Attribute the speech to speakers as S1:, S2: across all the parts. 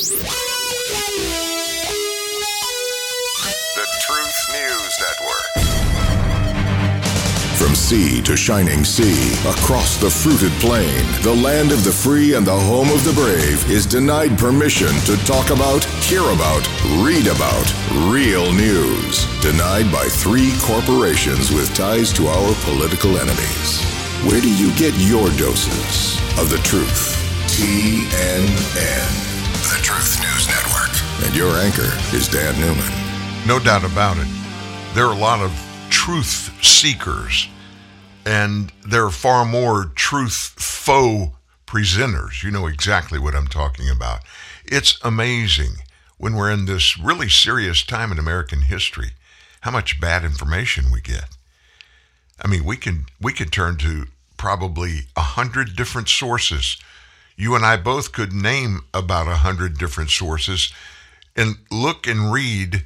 S1: The Truth News Network.
S2: From sea to shining sea, across the fruited plain, the land of the free and the home of the brave is denied permission to talk about, hear about, read about real news. Denied by three corporations with ties to our political enemies. Where do you get your doses of the truth? TNN. The Truth News Network. And your anchor is Dan Newman.
S3: No doubt about it. There are a lot of truth seekers, and there are far more truth faux presenters. You know exactly what I'm talking about. It's amazing when we're in this really serious time in American history how much bad information we get. I mean, we can we can turn to probably a hundred different sources. You and I both could name about a hundred different sources and look and read,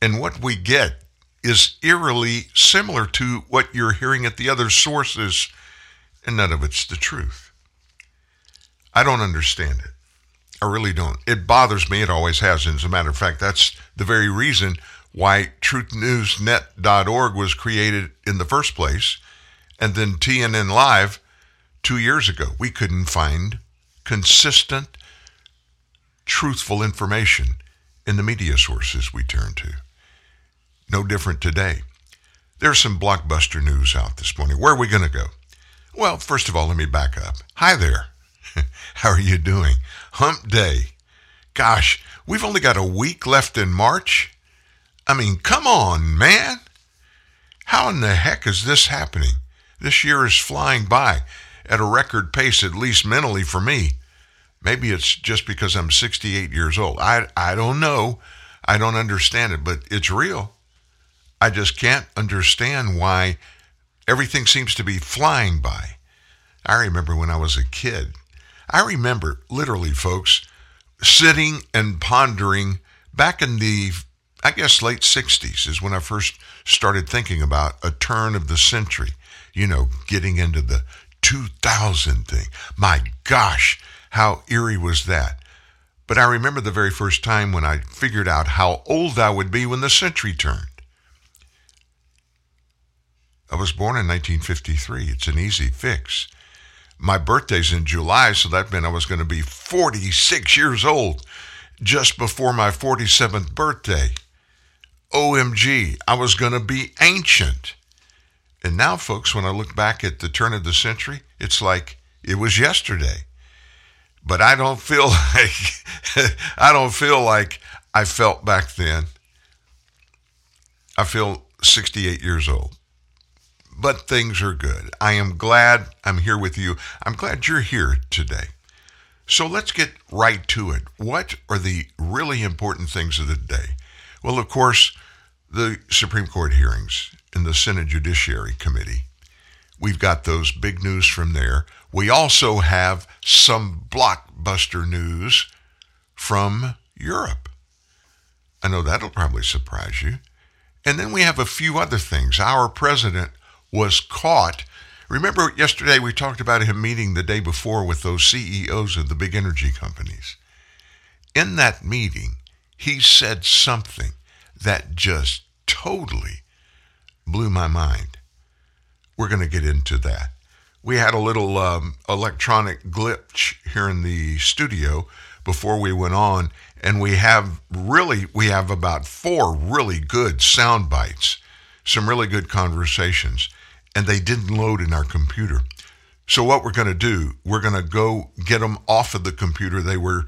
S3: and what we get is eerily similar to what you're hearing at the other sources, and none of it's the truth. I don't understand it. I really don't. It bothers me. It always has. And as a matter of fact, that's the very reason why truthnewsnet.org was created in the first place. And then TNN Live two years ago. We couldn't find consistent, truthful information in the media sources we turn to. No different today. There's some blockbuster news out this morning. Where are we going to go? Well, first of all, let me back up. Hi there. How are you doing? Hump day. Gosh, we've only got a week left in March. I mean, come on, man. How in the heck is this happening? This year is flying by at a record pace, at least mentally for me. Maybe it's just because I'm 68 years old. I, I don't know. I don't understand it, but it's real. I just can't understand why everything seems to be flying by. I remember when I was a kid. I remember, literally, folks, sitting and pondering back in the, I guess, late 60s is when I first started thinking about a turn of the century, you know, getting into the 2000 thing. My gosh, how eerie was that? But I remember the very first time when I figured out how old I would be when the century turned. I was born in 1953. It's an easy fix. My birthday's in July, so that meant I was going to be 46 years old just before my 47th birthday. OMG, I was going to be ancient. And now, folks, when I look back at the turn of the century, it's like it was yesterday. But I don't feel like I don't feel like I felt back then. I feel 68 years old but things are good. I am glad I'm here with you. I'm glad you're here today. So let's get right to it. What are the really important things of the day? Well, of course, the Supreme Court hearings in the Senate Judiciary Committee. We've got those big news from there. We also have some blockbuster news from Europe. I know that'll probably surprise you. And then we have a few other things. Our president was caught. Remember yesterday we talked about him meeting the day before with those CEOs of the big energy companies. In that meeting, he said something that just totally blew my mind. We're going to get into that. We had a little um, electronic glitch here in the studio before we went on, and we have really we have about four really good sound bites, some really good conversations and they didn't load in our computer. So what we're going to do, we're going to go get them off of the computer they were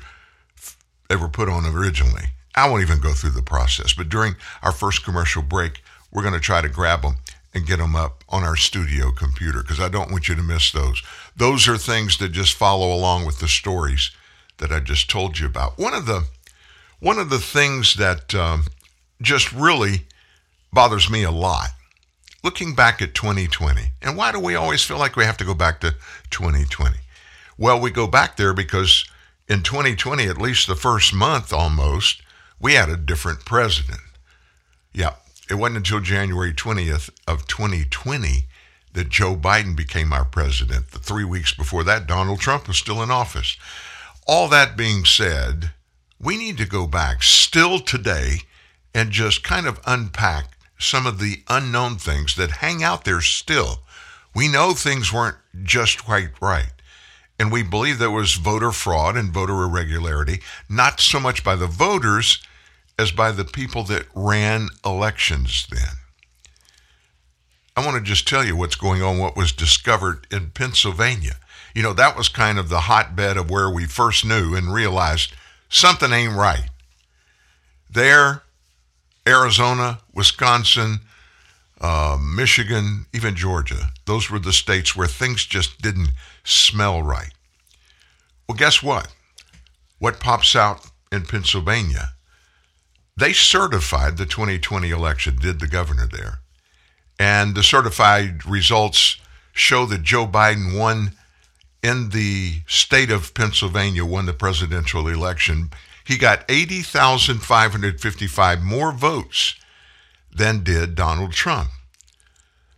S3: they were put on originally. I won't even go through the process, but during our first commercial break, we're going to try to grab them and get them up on our studio computer because I don't want you to miss those. Those are things that just follow along with the stories that I just told you about. One of the one of the things that um, just really bothers me a lot looking back at 2020, and why do we always feel like we have to go back to 2020? Well, we go back there because in 2020, at least the first month almost, we had a different president. Yeah, it wasn't until January 20th of 2020 that Joe Biden became our president. The three weeks before that, Donald Trump was still in office. All that being said, we need to go back still today and just kind of unpack some of the unknown things that hang out there still. We know things weren't just quite right. And we believe there was voter fraud and voter irregularity, not so much by the voters as by the people that ran elections then. I want to just tell you what's going on, what was discovered in Pennsylvania. You know, that was kind of the hotbed of where we first knew and realized something ain't right. There, Arizona, Wisconsin, uh, Michigan, even Georgia, those were the states where things just didn't smell right. Well, guess what? What pops out in Pennsylvania? They certified the 2020 election, did the governor there. And the certified results show that Joe Biden won in the state of Pennsylvania, won the presidential election. He got 80,555 more votes than did Donald Trump.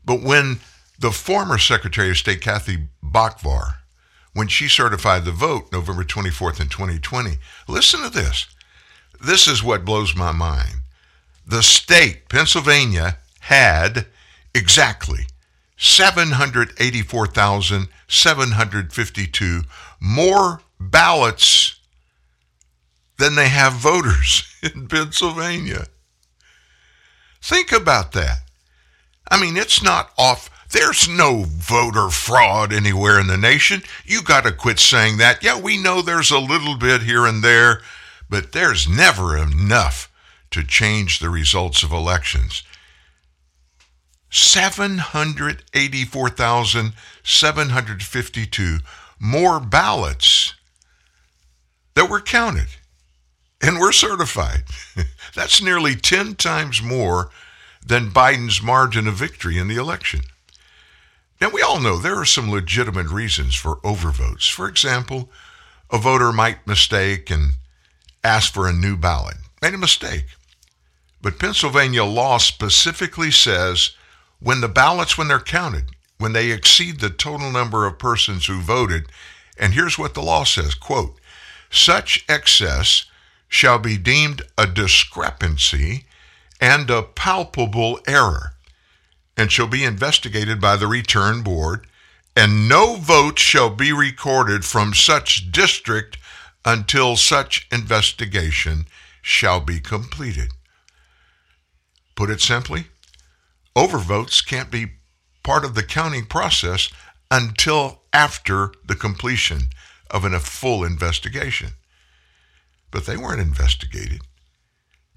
S3: But when the former Secretary of State, Kathy Boockvar, when she certified the vote November 24th in 2020, listen to this. This is what blows my mind. The state, Pennsylvania, had exactly 784,752 more ballots than they have voters in Pennsylvania. Think about that. I mean, it's not off. There's no voter fraud anywhere in the nation. You got to quit saying that. Yeah, we know there's a little bit here and there, but there's never enough to change the results of elections. 784,752 more ballots that were counted and were certified. That's nearly 10 times more than Biden's margin of victory in the election. Now, we all know there are some legitimate reasons for overvotes. For example, a voter might mistake and ask for a new ballot. Made a mistake. But Pennsylvania law specifically says when the ballots, when they're counted, when they exceed the total number of persons who voted, and here's what the law says quote, such excess shall be deemed a discrepancy and a palpable error, and shall be investigated by the return board, and no vote shall be recorded from such district until such investigation shall be completed. Put it simply, overvotes can't be part of the counting process until after the completion of a full investigation. But they weren't investigated,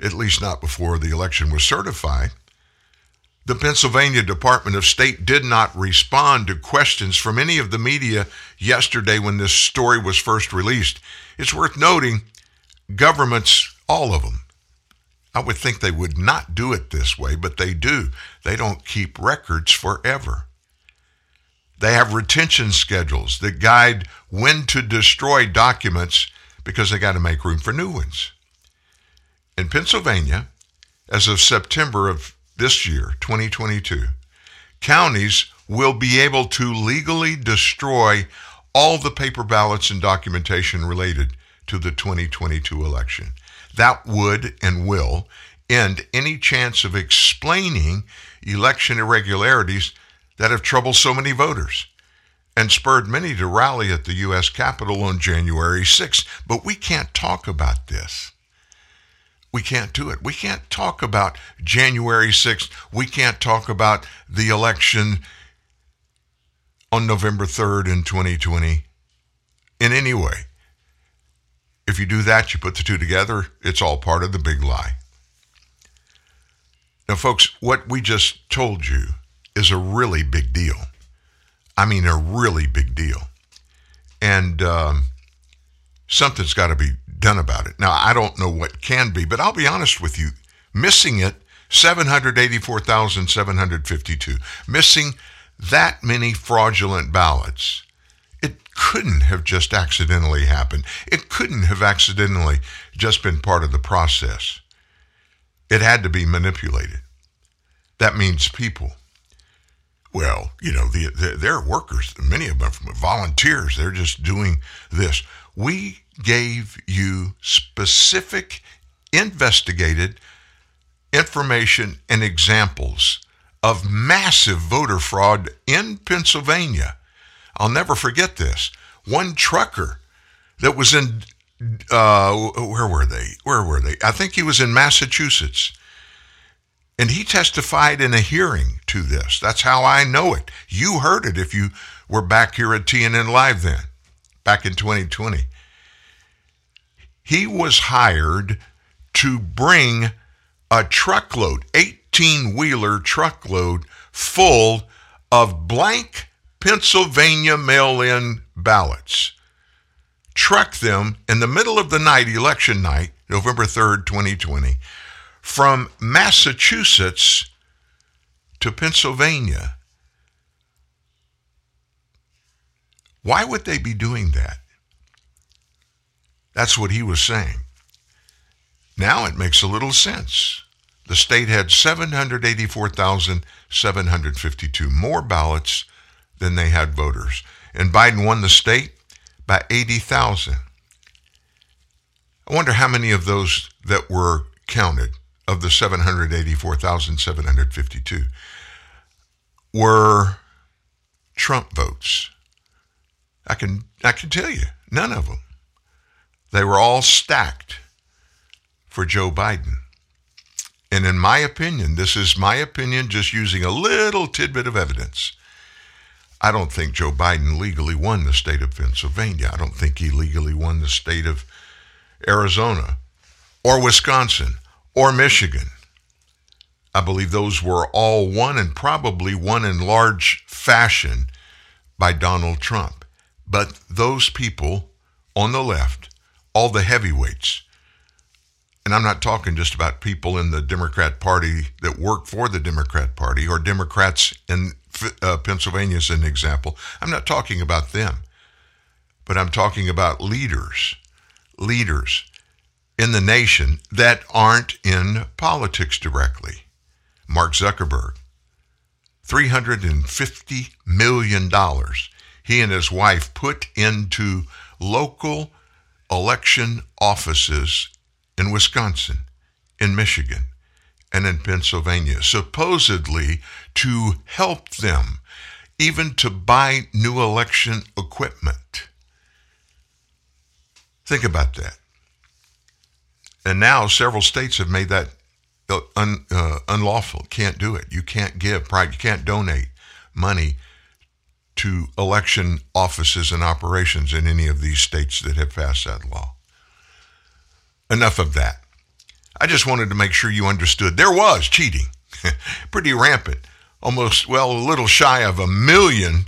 S3: at least not before the election was certified. The Pennsylvania Department of State did not respond to questions from any of the media yesterday when this story was first released. It's worth noting governments, all of them, I would think they would not do it this way, but they do. They don't keep records forever. They have retention schedules that guide when to destroy documents because they got to make room for new ones. In Pennsylvania, as of September of this year, 2022, counties will be able to legally destroy all the paper ballots and documentation related to the 2022 election. That would and will end any chance of explaining election irregularities that have troubled so many voters and spurred many to rally at the U.S. Capitol on January 6th. But we can't talk about this. We can't do it. We can't talk about January 6th. We can't talk about the election on November 3rd in 2020 in any way. If you do that, you put the two together, it's all part of the big lie. Now, folks, what we just told you is a really big deal. I mean, a really big deal. And um, something's got to be done about it. Now, I don't know what can be, but I'll be honest with you. Missing it, 784,752. Missing that many fraudulent ballots. It couldn't have just accidentally happened. It couldn't have accidentally just been part of the process. It had to be manipulated. That means people. Well, you know, the, the, they're workers. Many of them volunteers. They're just doing this. We gave you specific, investigated information and examples of massive voter fraud in Pennsylvania. I'll never forget this. One trucker that was in, uh, where were they? Where were they? I think he was in Massachusetts. And he testified in a hearing to this. That's how I know it. You heard it if you were back here at TNN Live then, back in 2020. He was hired to bring a truckload, 18 wheeler truckload full of blank Pennsylvania mail in ballots. Truck them in the middle of the night, election night, November 3rd, 2020, from Massachusetts to Pennsylvania. Why would they be doing that? That's what he was saying. Now it makes a little sense. The state had 784,752 more ballots than they had voters. And Biden won the state by 80,000. I wonder how many of those that were counted of the 784,752 were Trump votes. I can I can tell you, none of them. They were all stacked for Joe Biden. And in my opinion, this is my opinion just using a little tidbit of evidence. I don't think Joe Biden legally won the state of Pennsylvania. I don't think he legally won the state of Arizona or Wisconsin or Michigan. I believe those were all won and probably won in large fashion by Donald Trump. But those people on the left, all the heavyweights, and I'm not talking just about people in the Democrat Party that work for the Democrat Party or Democrats in uh, Pennsylvania as an example. I'm not talking about them, but I'm talking about leaders, leaders in the nation that aren't in politics directly. Mark Zuckerberg, $350 million he and his wife put into local election offices in Wisconsin, in Michigan, and in Pennsylvania, supposedly to help them even to buy new election equipment. Think about that. And now several states have made that uh, un, uh, unlawful. Can't do it. You can't give, you can't donate money to election offices and operations in any of these states that have passed that law. Enough of that. I just wanted to make sure you understood there was cheating, pretty rampant. Almost, well, a little shy of a million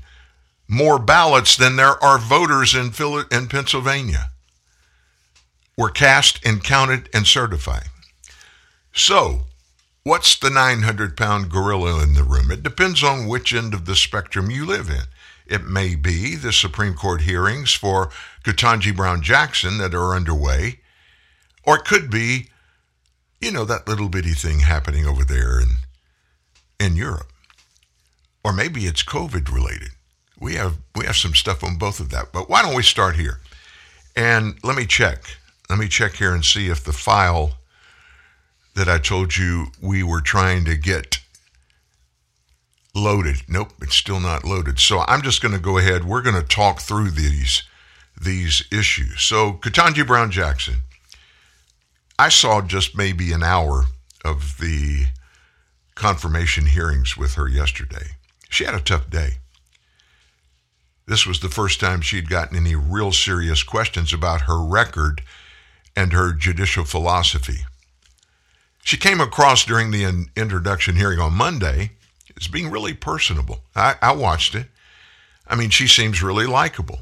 S3: more ballots than there are voters in, in Pennsylvania were cast and counted and certified. So, what's the 900 pound gorilla in the room? It depends on which end of the spectrum you live in. It may be the Supreme Court hearings for Ketanji Brown Jackson that are underway or it could be, you know, that little bitty thing happening over there in, in Europe. Or maybe it's COVID related. We have we have some stuff on both of that. But why don't we start here? And let me check. Let me check here and see if the file that I told you we were trying to get loaded. Nope, it's still not loaded. So I'm just going to go ahead. We're going to talk through these these issues. So Ketanji Brown Jackson I saw just maybe an hour of the confirmation hearings with her yesterday. She had a tough day. This was the first time she'd gotten any real serious questions about her record and her judicial philosophy. She came across during the introduction hearing on Monday as being really personable. I, I watched it. I mean, she seems really likable.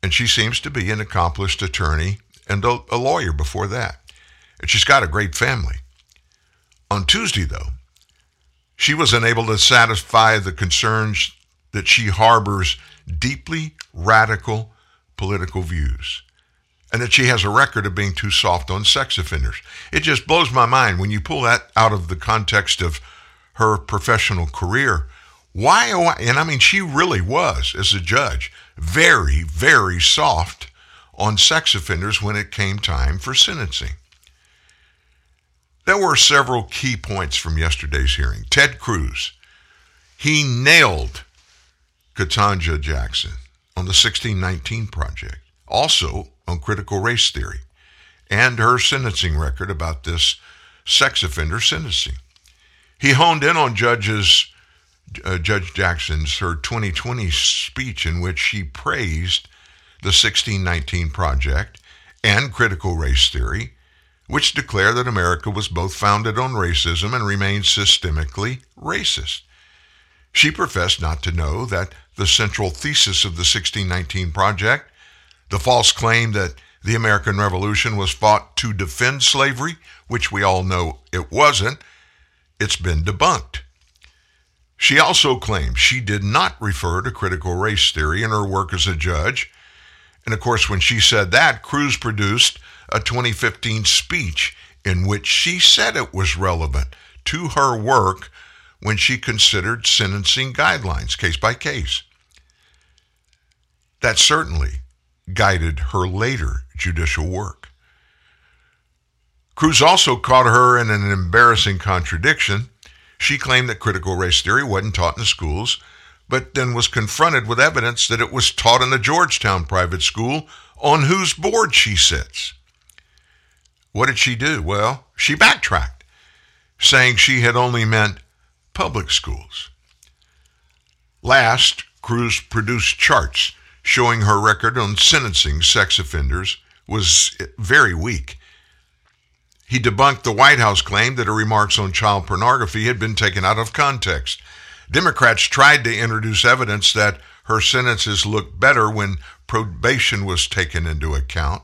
S3: And she seems to be an accomplished attorney and a, a lawyer before that and she's got a great family. On Tuesday, though, she was unable to satisfy the concerns that she harbors deeply radical political views and that she has a record of being too soft on sex offenders. It just blows my mind when you pull that out of the context of her professional career. Why, oh, and I mean, she really was, as a judge, very, very soft on sex offenders when it came time for sentencing. There were several key points from yesterday's hearing. Ted Cruz, he nailed Ketanji Jackson on the 1619 Project, also on critical race theory, and her sentencing record about this sex offender sentencing. He honed in on judges uh, Judge Jackson's her 2020 speech in which she praised the 1619 Project and critical race theory, which declare that America was both founded on racism and remains systemically racist. She professed not to know that the central thesis of the 1619 Project, the false claim that the American Revolution was fought to defend slavery, which we all know it wasn't, it's been debunked. She also claimed she did not refer to critical race theory in her work as a judge. And of course, when she said that, Cruz produced a 2015 speech in which she said it was relevant to her work when she considered sentencing guidelines case by case. That certainly guided her later judicial work. Cruz also caught her in an embarrassing contradiction she claimed that critical race theory wasn't taught in the schools, but then was confronted with evidence that it was taught in the Georgetown private school on whose board she sits. What did she do? Well, she backtracked, saying she had only meant public schools. Last, Cruz produced charts showing her record on sentencing sex offenders was very weak he debunked the White House claim that her remarks on child pornography had been taken out of context. Democrats tried to introduce evidence that her sentences looked better when probation was taken into account.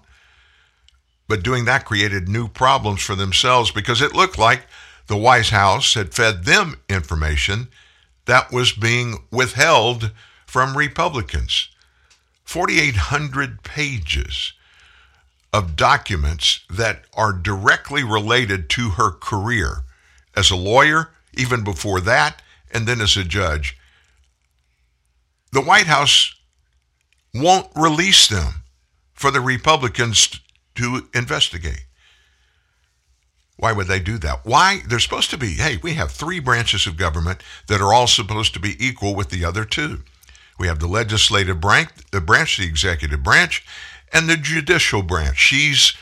S3: But doing that created new problems for themselves because it looked like the White House had fed them information that was being withheld from Republicans. 4,800 pages of documents that are directly related to her career as a lawyer, even before that, and then as a judge. The White House won't release them for the Republicans to investigate. Why would they do that? Why? They're supposed to be, hey, we have three branches of government that are all supposed to be equal with the other two. We have the legislative branch, the branch, the executive branch, and the judicial branch. She's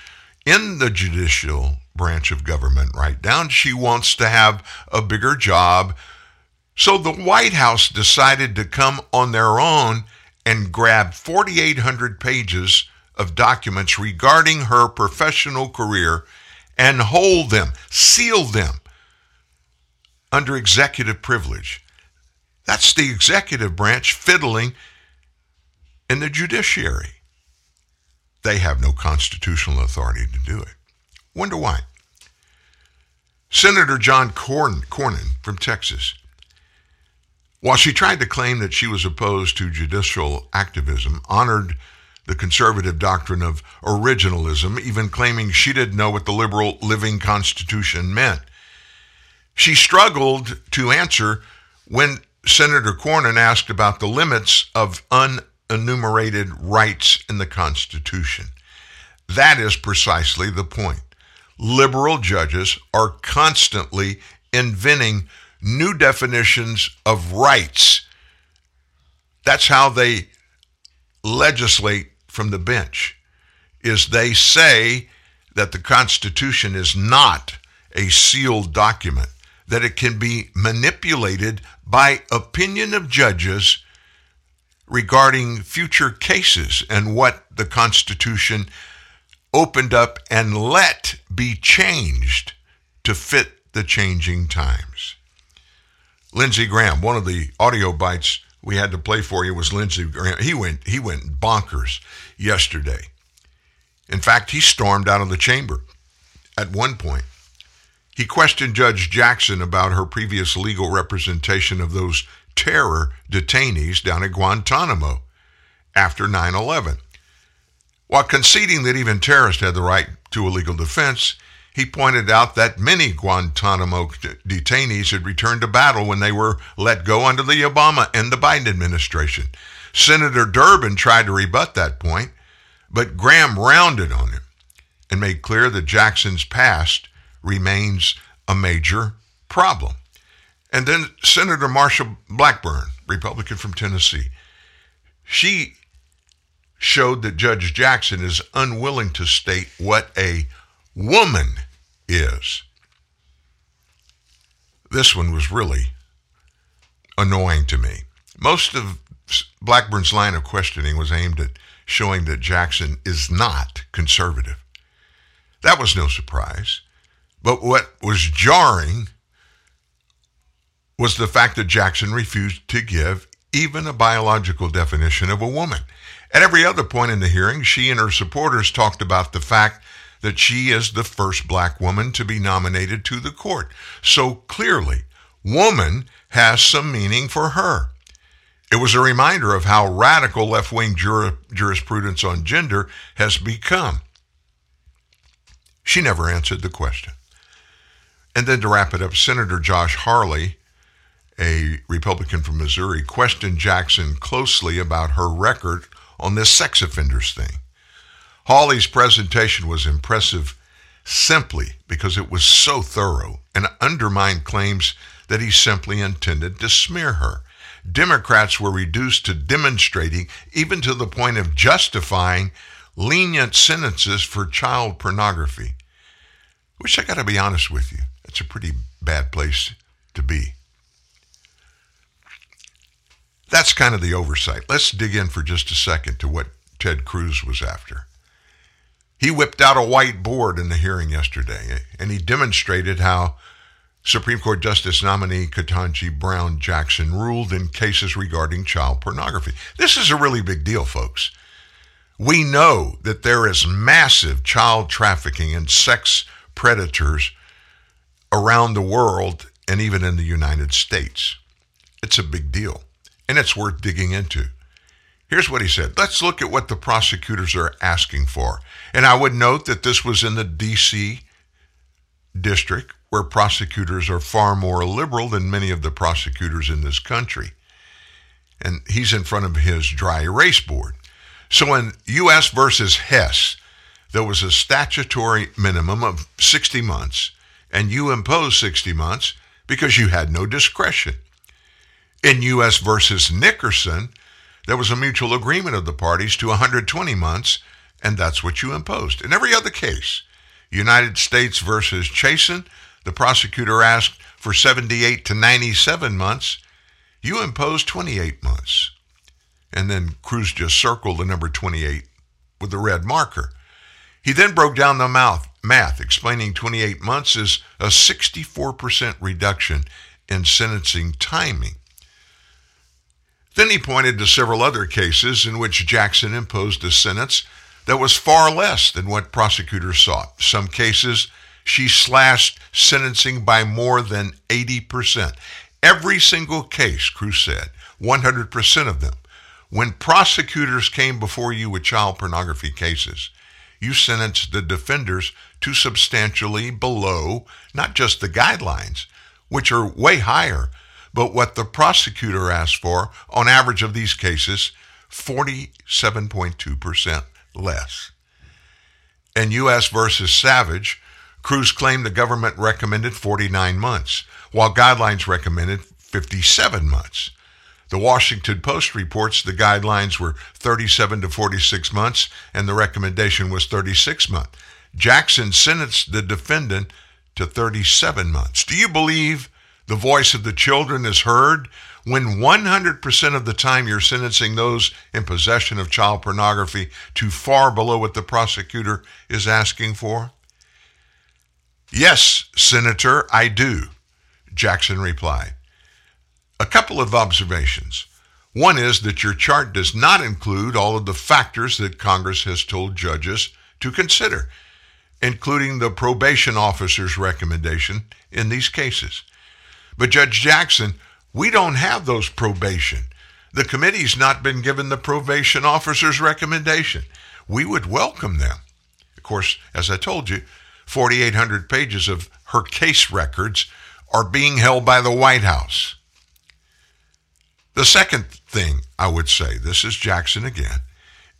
S3: in the judicial branch of government right now, she wants to have a bigger job. So the White House decided to come on their own and grab 4,800 pages of documents regarding her professional career and hold them, seal them under executive privilege. That's the executive branch fiddling in the judiciary. They have no constitutional authority to do it. Wonder why? Senator John Cornyn from Texas, while she tried to claim that she was opposed to judicial activism, honored the conservative doctrine of originalism, even claiming she didn't know what the liberal living constitution meant. She struggled to answer when Senator Cornyn asked about the limits of unenumerated rights in the Constitution. That is precisely the point. Liberal judges are constantly inventing new definitions of rights. That's how they legislate from the bench is they say that the Constitution is not a sealed document, that it can be manipulated by opinion of judges regarding future cases and what the Constitution opened up and let be changed to fit the changing times. Lindsey Graham, one of the audio bites we had to play for you was Lindsey Graham. He went he went bonkers yesterday. In fact, he stormed out of the chamber at one point. He questioned Judge Jackson about her previous legal representation of those terror detainees down at Guantanamo after 9 11. While conceding that even terrorists had the right to a legal defense, he pointed out that many Guantanamo detainees had returned to battle when they were let go under the Obama and the Biden administration. Senator Durbin tried to rebut that point, But Graham rounded on him and made clear that Jackson's past remains a major problem. And then Senator Marsha Blackburn, Republican from Tennessee, she showed that Judge Jackson is unwilling to state what a woman is. This one was really annoying to me. Most of Blackburn's line of questioning was aimed at showing that Jackson is not conservative. That was no surprise. But what was jarring was the fact that Jackson refused to give even a biological definition of a woman. At every other point in the hearing, she and her supporters talked about the fact that she is the first black woman to be nominated to the court. So clearly, woman has some meaning for her. It was a reminder of how radical left wing jur- jurisprudence on gender has become. She never answered the question. And then to wrap it up, Senator Josh Hawley, a Republican from Missouri, questioned Jackson closely about her record on this sex offenders thing. Hawley's presentation was impressive simply because it was so thorough and undermined claims that he simply intended to smear her. Democrats were reduced to demonstrating, even to the point of justifying, lenient sentences for child pornography. Which I got to be honest with you, that's a pretty bad place to be. That's kind of the oversight. Let's dig in for just a second to what Ted Cruz was after. He whipped out a whiteboard in the hearing yesterday and he demonstrated how Supreme Court Justice nominee Ketanji Brown Jackson ruled in cases regarding child pornography. This is a really big deal, folks. We know that there is massive child trafficking and sex predators around the world and even in the United States. It's a big deal and it's worth digging into. Here's what he said. Let's look at what the prosecutors are asking for. And I would note that this was in the D.C. district where prosecutors are far more liberal than many of the prosecutors in this country. And he's in front of his dry erase board. So in U.S. versus Hess, there was a statutory minimum of 60 months, and you imposed 60 months because you had no discretion. In U.S. versus Nickerson, there was a mutual agreement of the parties to 120 months, and that's what you imposed. In every other case, United States versus Chasen, the prosecutor asked for 78 to 97 months. You imposed 28 months. And then Cruz just circled the number 28 with the red marker. He then broke down the mouth, math, explaining 28 months is a 64% reduction in sentencing timing. Then he pointed to several other cases in which Jackson imposed a sentence that was far less than what prosecutors sought. Some cases she slashed sentencing by more than 80%. Every single case, Cruz said, 100% of them. When prosecutors came before you with child pornography cases, you sentenced the defenders to substantially below not just the guidelines, which are way higher, but what the prosecutor asked for on average of these cases, 47.2% less. In U.S. versus Savage, Cruz claimed the government recommended 49 months, while guidelines recommended 57 months. The Washington Post reports the guidelines were 37 to 46 months and the recommendation was 36 months. Jackson sentenced the defendant to 37 months. Do you believe the voice of the children is heard when 100% of the time you're sentencing those in possession of child pornography to far below what the prosecutor is asking for? Yes, Senator, I do, Jackson replied. A couple of observations. One is that your chart does not include all of the factors that Congress has told judges to consider, including the probation officer's recommendation in these cases. But Judge Jackson, we don't have those probation. The committee's not been given the probation officer's recommendation. We would welcome them. Of course, as I told you, 4,800 pages of her case records are being held by the White House. The second thing I would say, this is Jackson again,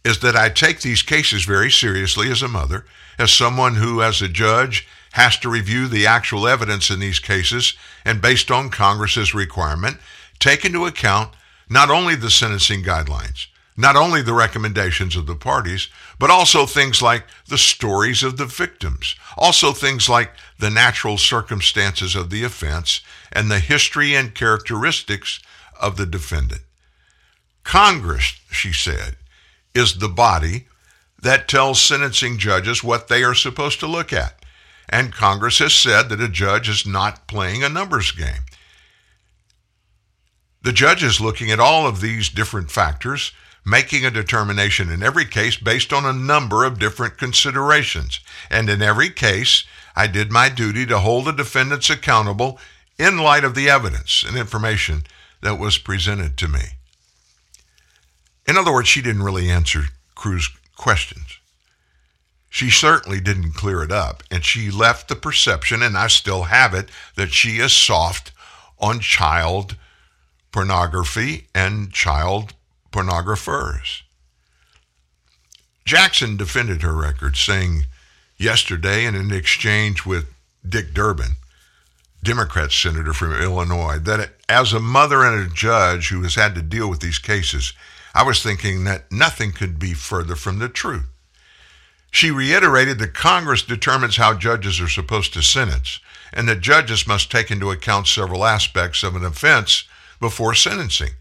S3: is that I take these cases very seriously as a mother, as someone who, as a judge, has to review the actual evidence in these cases and, based on Congress's requirement, take into account not only the sentencing guidelines, not only the recommendations of the parties, but also things like the stories of the victims, also things like the natural circumstances of the offense and the history and characteristics of the defendant. Congress, she said, is the body that tells sentencing judges what they are supposed to look at. And Congress has said that a judge is not playing a numbers game. The judge is looking at all of these different factors, making a determination in every case based on a number of different considerations. And in every case, I did my duty to hold the defendants accountable in light of the evidence and information that was presented to me. In other words, she didn't really answer Cruz' questions. She certainly didn't clear it up, and she left the perception, and I still have it, that she is soft on child pornography and child pornographers. Jackson defended her record, saying yesterday in an exchange with Dick Durbin, Democrat senator from Illinois, that as a mother and a judge who has had to deal with these cases, I was thinking that nothing could be further from the truth. She reiterated that Congress determines how judges are supposed to sentence, and that judges must take into account several aspects of an offense before sentencing.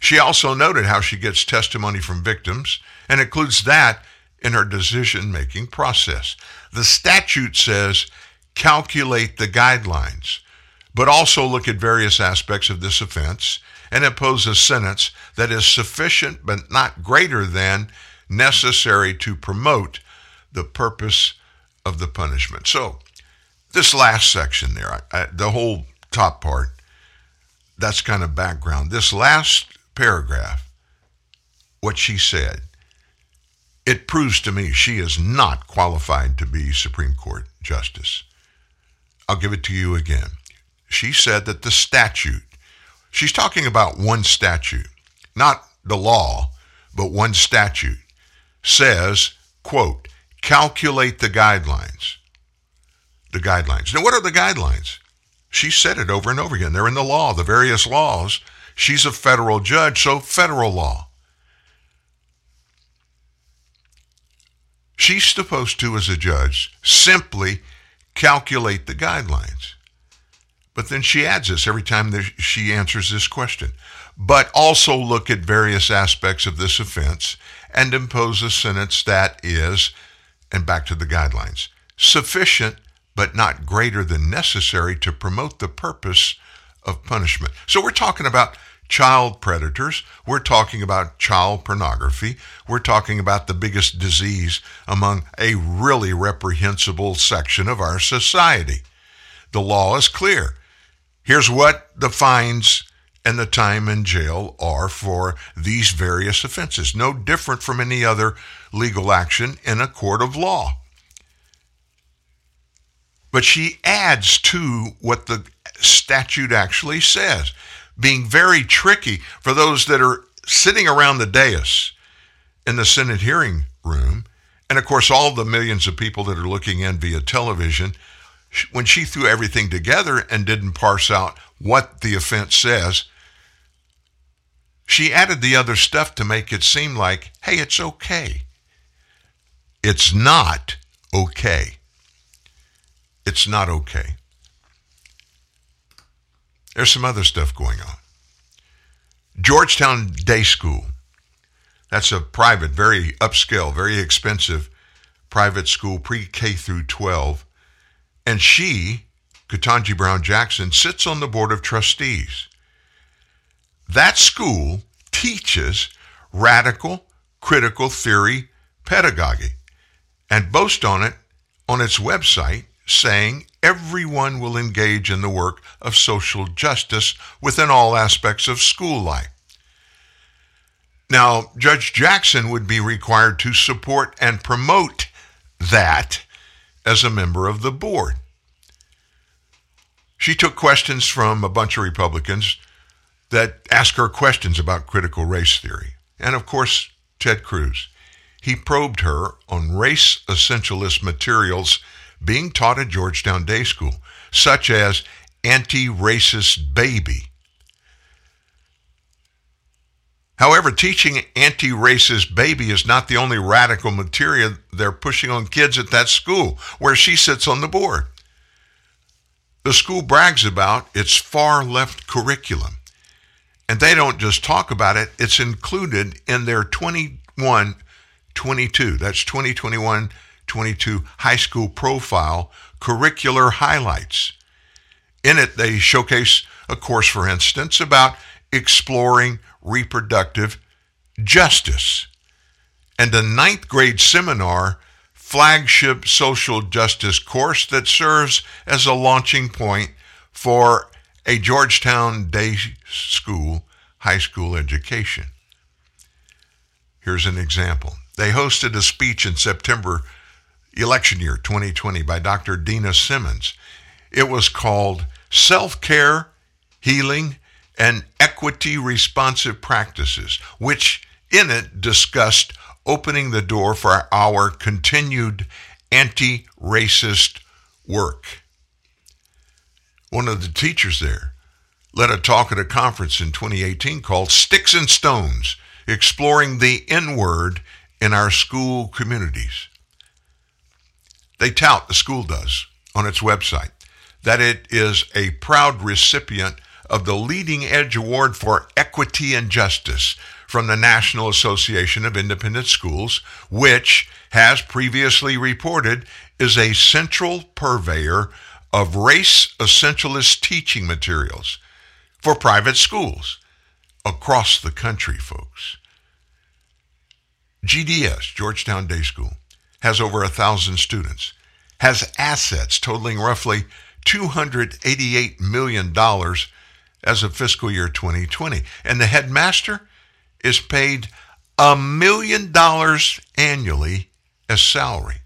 S3: She also noted how she gets testimony from victims and includes that in her decision making process. The statute says calculate the guidelines, but also look at various aspects of this offense and impose a sentence that is sufficient but not greater than necessary to promote the purpose of the punishment. So, this last section there, I, I, the whole top part, that's kind of background. This last paragraph, what she said, it proves to me she is not qualified to be Supreme Court Justice. I'll give it to you again. She said that the statute She's talking about one statute, not the law, but one statute says, quote, calculate the guidelines. The guidelines. Now, what are the guidelines? She said it over and over again. They're in the law, the various laws. She's a federal judge, so federal law. She's supposed to, as a judge, simply calculate the guidelines. But then she adds this every time she answers this question. But also look at various aspects of this offense and impose a sentence that is, and back to the guidelines, sufficient but not greater than necessary to promote the purpose of punishment. So we're talking about child predators. We're talking about child pornography. We're talking about the biggest disease among a really reprehensible section of our society. The law is clear. Here's what the fines and the time in jail are for these various offenses, no different from any other legal action in a court of law. But she adds to what the statute actually says, being very tricky for those that are sitting around the dais in the Senate hearing room, and of course, all the millions of people that are looking in via television when she threw everything together and didn't parse out what the offense says, she added the other stuff to make it seem like, hey, it's okay. It's not okay. It's not okay. There's some other stuff going on. Georgetown Day School. That's a private, very upscale, very expensive private school, pre K through 12 and she, Ketanji Brown Jackson, sits on the board of trustees. That school teaches radical critical theory pedagogy and boasts on it on its website saying everyone will engage in the work of social justice within all aspects of school life. Now, Judge Jackson would be required to support and promote that as a member of the board. She took questions from a bunch of Republicans that asked her questions about critical race theory. And of course, Ted Cruz. he probed her on race essentialist materials being taught at Georgetown Day School, such as anti racist baby. However, teaching anti racist baby is not the only radical material they're pushing on kids at that school, where she sits on the board. The school brags about its far left curriculum. And they don't just talk about it, it's included in their 21 22, that's 2021 22 high school profile curricular highlights. In it, they showcase a course, for instance, about exploring reproductive justice and a ninth grade seminar flagship social justice course that serves as a launching point for a Georgetown Day School high school education. Here's an example. They hosted a speech in September election year 2020 by Dr. Dena Simmons. It was called Self Care, Healing, and Equity Responsive Practices, which in it discussed opening the door for our continued anti racist work. One of the teachers there led a talk at a conference in 2018 called Sticks and Stones Exploring the N Word in Our School Communities. They tout, the school does, on its website, that it is a proud recipient of the Leading Edge Award for Equity and Justice from the National Association of Independent Schools, which has previously reported is a central purveyor of race essentialist teaching materials for private schools across the country, folks. GDS, Georgetown Day School, has over a thousand students, has assets totaling roughly $288 million as of fiscal year 2020. And the headmaster is paid a million dollars annually as salary.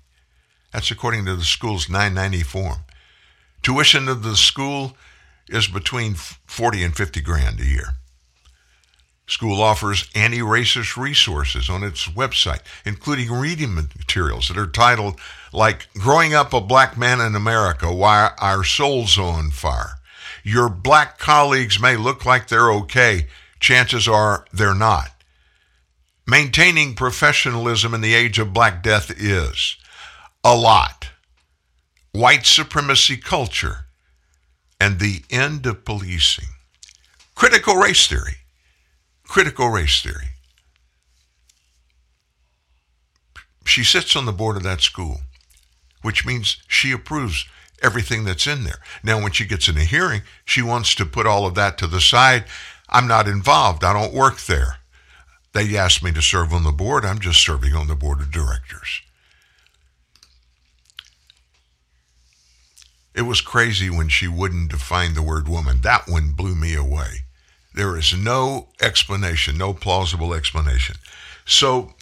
S3: That's according to the school's 990 form. Tuition of the school is between 40 and 50 grand a year. School offers anti racist resources on its website, including reading materials that are titled, like Growing Up a Black Man in America Why Our Souls on Fire. Your black colleagues may look like they're okay, chances are they're not. Maintaining professionalism in the age of Black Death is a lot. White supremacy culture and the end of policing. Critical race theory critical race theory. She sits on the board of that school, which means she approves everything that's in there. Now, when she gets in a hearing, she wants to put all of that to the side. I'm not involved. I don't work there. They asked me to serve on the board. I'm just serving on the board of directors. It was crazy when she wouldn't define the word woman. That one blew me away. There is no explanation, no plausible explanation. So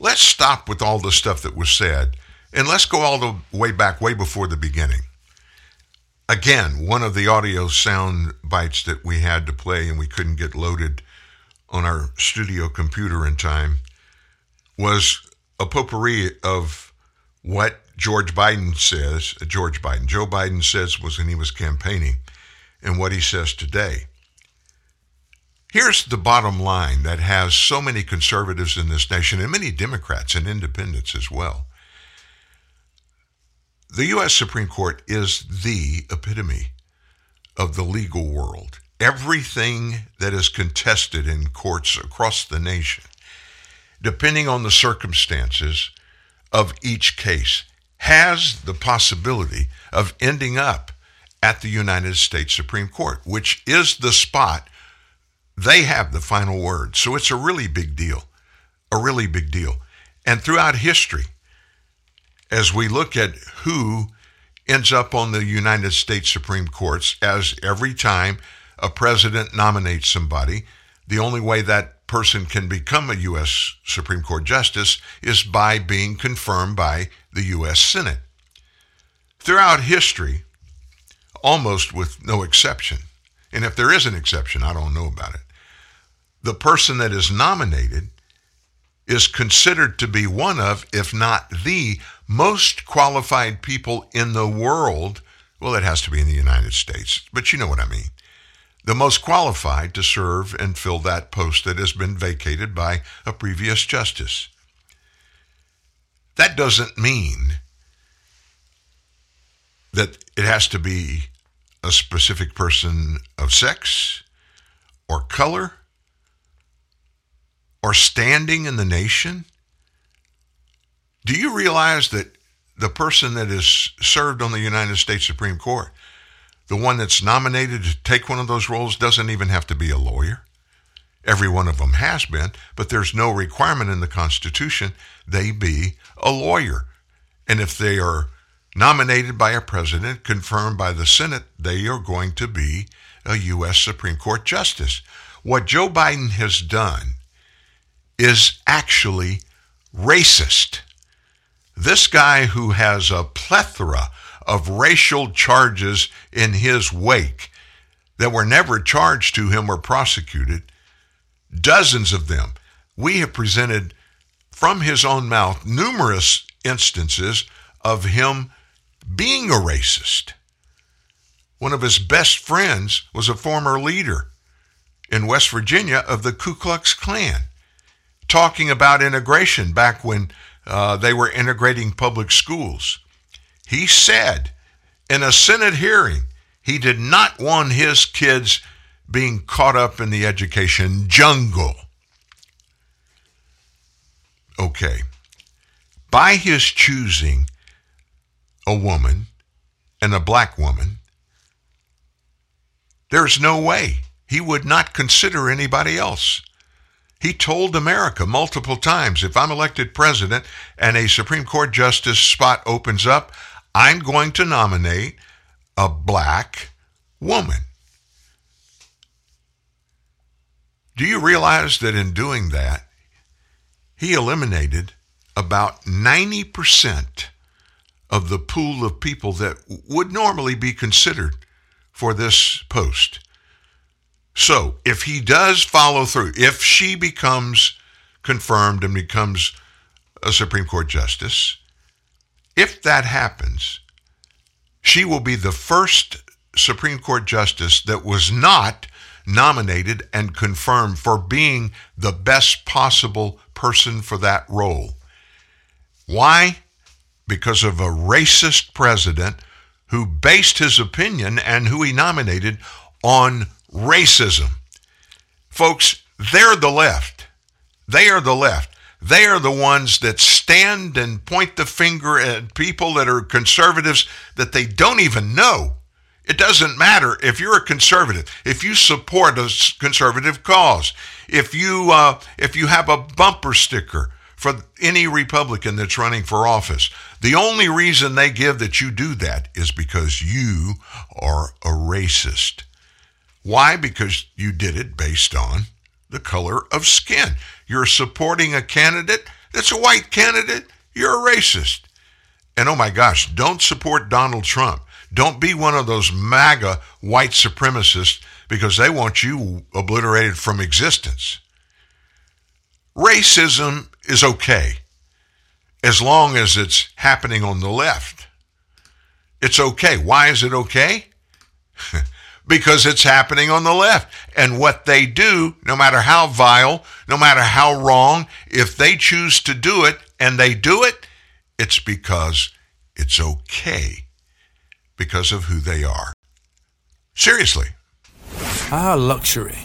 S3: let's stop with all the stuff that was said and let's go all the way back, way before the beginning. Again, one of the audio sound bites that we had to play and we couldn't get loaded on our studio computer in time was a potpourri of what George Biden says, uh, George Biden, Joe Biden says was when he was campaigning, and what he says today. Here's the bottom line that has so many conservatives in this nation and many Democrats and independents as well. The U.S. Supreme Court is the epitome of the legal world. Everything that is contested in courts across the nation, depending on the circumstances of each case, has the possibility of ending up at the United States Supreme Court, which is the spot they have the final word. So it's a really big deal, a really big deal. And throughout history, as we look at who ends up on the United States Supreme Courts, as every time a president nominates somebody, the only way that person can become a U.S. Supreme Court justice is by being confirmed by the U.S. Senate. Throughout history, almost with no exception, and if there is an exception, I don't know about it. The person that is nominated is considered to be one of, if not the most qualified people in the world. Well, it has to be in the United States, but you know what I mean. The most qualified to serve and fill that post that has been vacated by a previous justice. That doesn't mean that it has to be a specific person of sex or color or standing in the nation? Do you realize that the person that is served on the United States Supreme Court, the one that's nominated to take one of those roles, doesn't even have to be a lawyer? Every one of them has been, but there's no requirement in the Constitution they be a lawyer. And if they are nominated by a president, confirmed by the Senate, they are going to be a U.S. Supreme Court justice. What Joe Biden has done is actually racist. This guy who has a plethora of racial charges in his wake that were never charged to him or prosecuted, dozens of them. We have presented from his own mouth numerous instances of him being a racist. One of his best friends was a former leader in West Virginia of the Ku Klux Klan, talking about integration back when uh, they were integrating public schools. He said in a Senate hearing he did not want his kids being caught up in the education jungle. Okay. By his choosing a woman and a black woman, there's no way he would not consider anybody else. He told America multiple times if I'm elected president and a Supreme Court justice spot opens up, I'm going to nominate a black woman. Do you realize that in doing that, he eliminated about 90% of the pool of people that would normally be considered for this post. So, if he does follow through, if she becomes confirmed and becomes a Supreme Court justice, if that happens, she will be the first Supreme Court justice that was not nominated and confirmed for being the best possible person for that role. Why? because of a racist president who based his opinion and who he nominated on racism. Folks, they're the left. They are the left. They are the ones that stand and point the finger at people that are conservatives that they don't even know. It doesn't matter if you're a conservative, if you support a conservative cause, if you uh, if you have a bumper sticker for any Republican that's running for office. The only reason they give that you do that is because you are a racist. Why? Because you did it based on the color of skin. You're supporting a candidate that's a white candidate, you're a racist. And oh my gosh, don't support Donald Trump. Don't be one of those MAGA white supremacists because they want you obliterated from existence. Racism is okay as long as it's happening on the left. It's okay. Why is it okay? because it's happening on the left. And what they do, no matter how vile, no matter how wrong, if they choose to do it and they do it, it's because it's okay because of who they are. Seriously.
S4: Ah, luxury.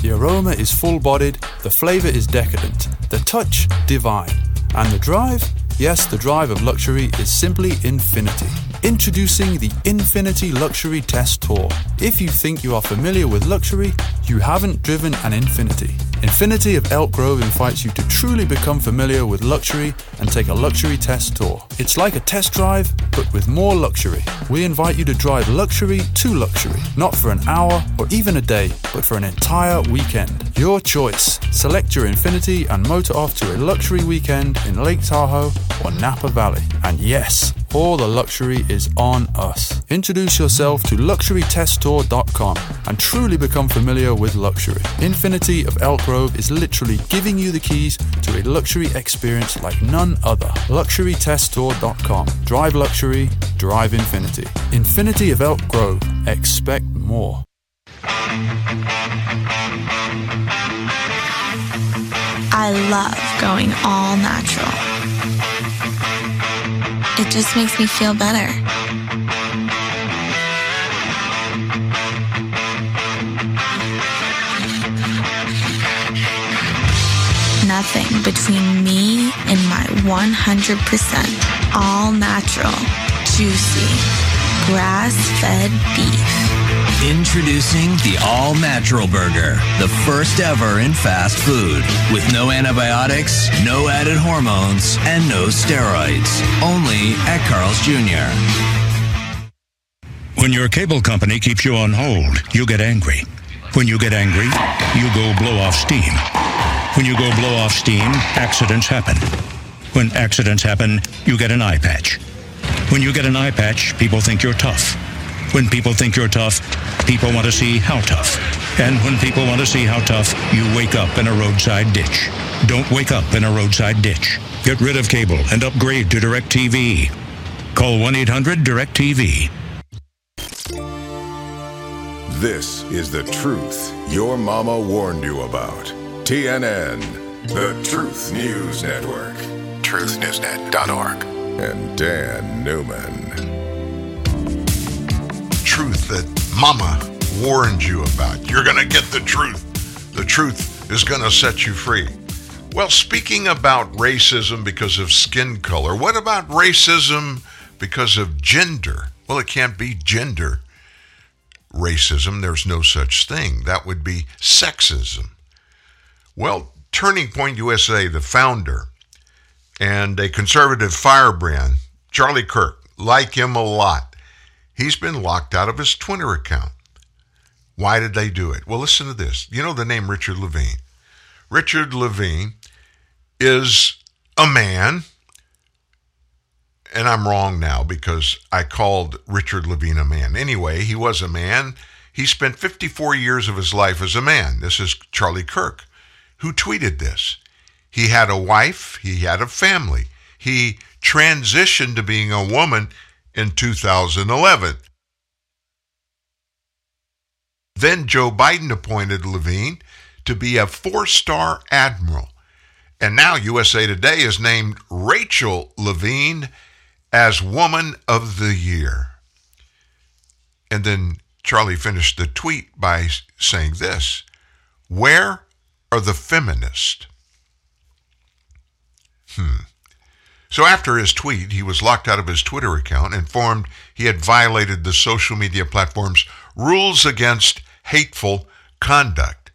S4: The aroma is full bodied, the flavour is decadent, the touch divine, and the drive? Yes, the drive of luxury is simply infinity. Introducing the Infiniti Luxury Test Tour. If you think you are familiar with luxury, you haven't driven an Infiniti. Infiniti of Elk Grove invites you to truly become familiar with luxury and take a luxury test tour. It's like a test drive, but with more luxury. We invite you to drive luxury to luxury, not for an hour or even a day, but for an entire weekend. Your choice. Select your Infiniti and motor off to a luxury weekend in Lake Tahoe or Napa Valley. And yes, all the luxury is on us. Introduce yourself to luxurytesttour.com and truly become familiar with luxury. Infiniti of Elk Grove is literally giving you the keys to a luxury experience like none other. Luxurytesttour.com. Drive luxury, drive infinity. Infiniti of Elk Grove. Expect more.
S5: I love going all natural. It just makes me feel better. Nothing between me and my 100% all natural, juicy, grass fed beef.
S6: Introducing the All Natural Burger, the first ever in fast food, with no antibiotics, no added hormones, and no steroids. Only at Carl's Jr.
S7: When your cable company keeps you on hold, you get angry. When you get angry, you go blow off steam. When you go blow off steam, accidents happen. When accidents happen, you get an eye patch. When you get an eye patch, people think you're tough. When people think you're tough, people want to see how tough. And when people want to see how tough, you wake up in a roadside ditch. Don't wake up in a roadside ditch. Get rid of cable and upgrade to DirecTV. Call 1 800 DirecTV.
S2: This is the truth your mama warned you about. TNN, the Truth News Network.
S1: TruthNewsNet.org.
S2: And Dan Newman.
S3: Truth that mama warned you about. You're going to get the truth. The truth is going to set you free. Well, speaking about racism because of skin color, what about racism because of gender? Well, it can't be gender racism. There's no such thing. That would be sexism. Well, Turning Point USA, the founder and a conservative firebrand, Charlie Kirk, like him a lot. He's been locked out of his Twitter account. Why did they do it? Well, listen to this. You know the name Richard Levine. Richard Levine is a man, and I'm wrong now because I called Richard Levine a man. Anyway, he was a man. He spent 54 years of his life as a man. This is Charlie Kirk, who tweeted this. He had a wife, he had a family. He transitioned to being a woman in 2011. Then Joe Biden appointed Levine to be a four star admiral. And now USA Today has named Rachel Levine as Woman of the Year. And then Charlie finished the tweet by saying this Where are the feminists? Hmm. So after his tweet, he was locked out of his Twitter account, informed he had violated the social media platform's rules against hateful conduct.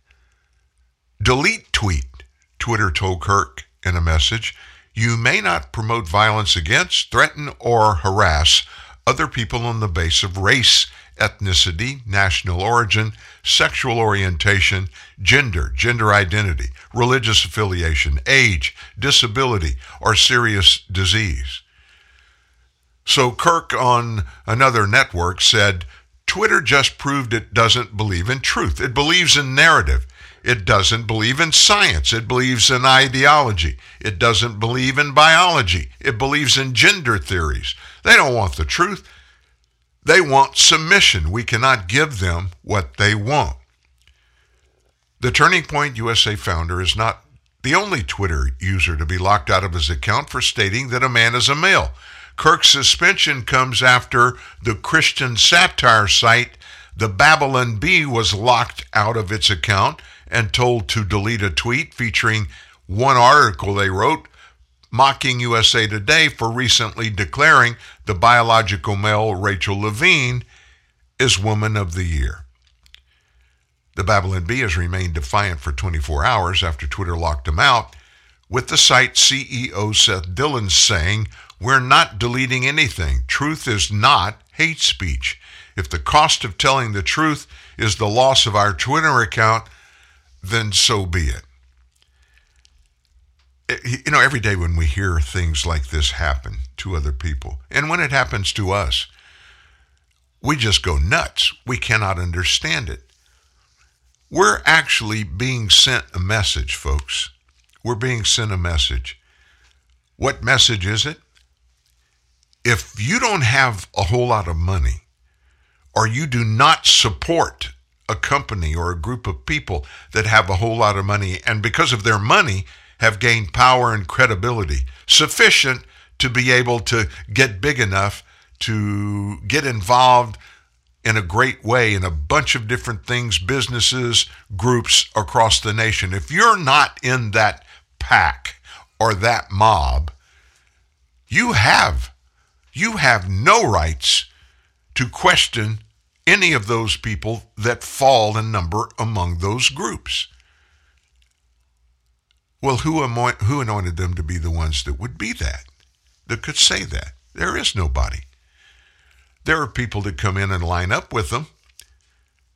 S3: Delete tweet, Twitter told Kirk in a message. You may not promote violence against, threaten, or harass other people on the base of race, ethnicity, national origin, sexual orientation, gender, gender identity, religious affiliation, age, disability, or serious disease. So Kirk on another network said, Twitter just proved it doesn't believe in truth. It believes in narrative. It doesn't believe in science. It believes in ideology. It doesn't believe in biology. It believes in gender theories. They don't want the truth. They want submission. We cannot give them what they want. The Turning Point USA founder is not the only Twitter user to be locked out of his account for stating that a man is a male. Kirk's suspension comes after the Christian satire site The Babylon Bee was locked out of its account and told to delete a tweet featuring one article they wrote mocking USA Today for recently declaring the biological male Rachel Levine is Woman of the Year. The Babylon Bee has remained defiant for 24 hours after Twitter locked him out, with the site CEO Seth Dillon saying, We're not deleting anything. Truth is not hate speech. If the cost of telling the truth is the loss of our Twitter account, then so be it. Eh, you know, every day when we hear things like this happen to other people, and when it happens to us, we just go nuts. We cannot understand it. We're actually being sent a message, folks. We're being sent a message. What message is it? If you don't have a whole lot of money, or you do not support a company or a group of people that have a whole lot of money, and because of their money, have gained power and credibility sufficient to be able to get big enough to get involved in a great way in a bunch of different things, businesses, groups across the nation. If you're not in that pack or that mob, you have you have no rights to question any of those people that fall in number among those groups. Well, who, who anointed them to be the ones that would be that, that could say that? There is nobody. There are people that come in and line up with them.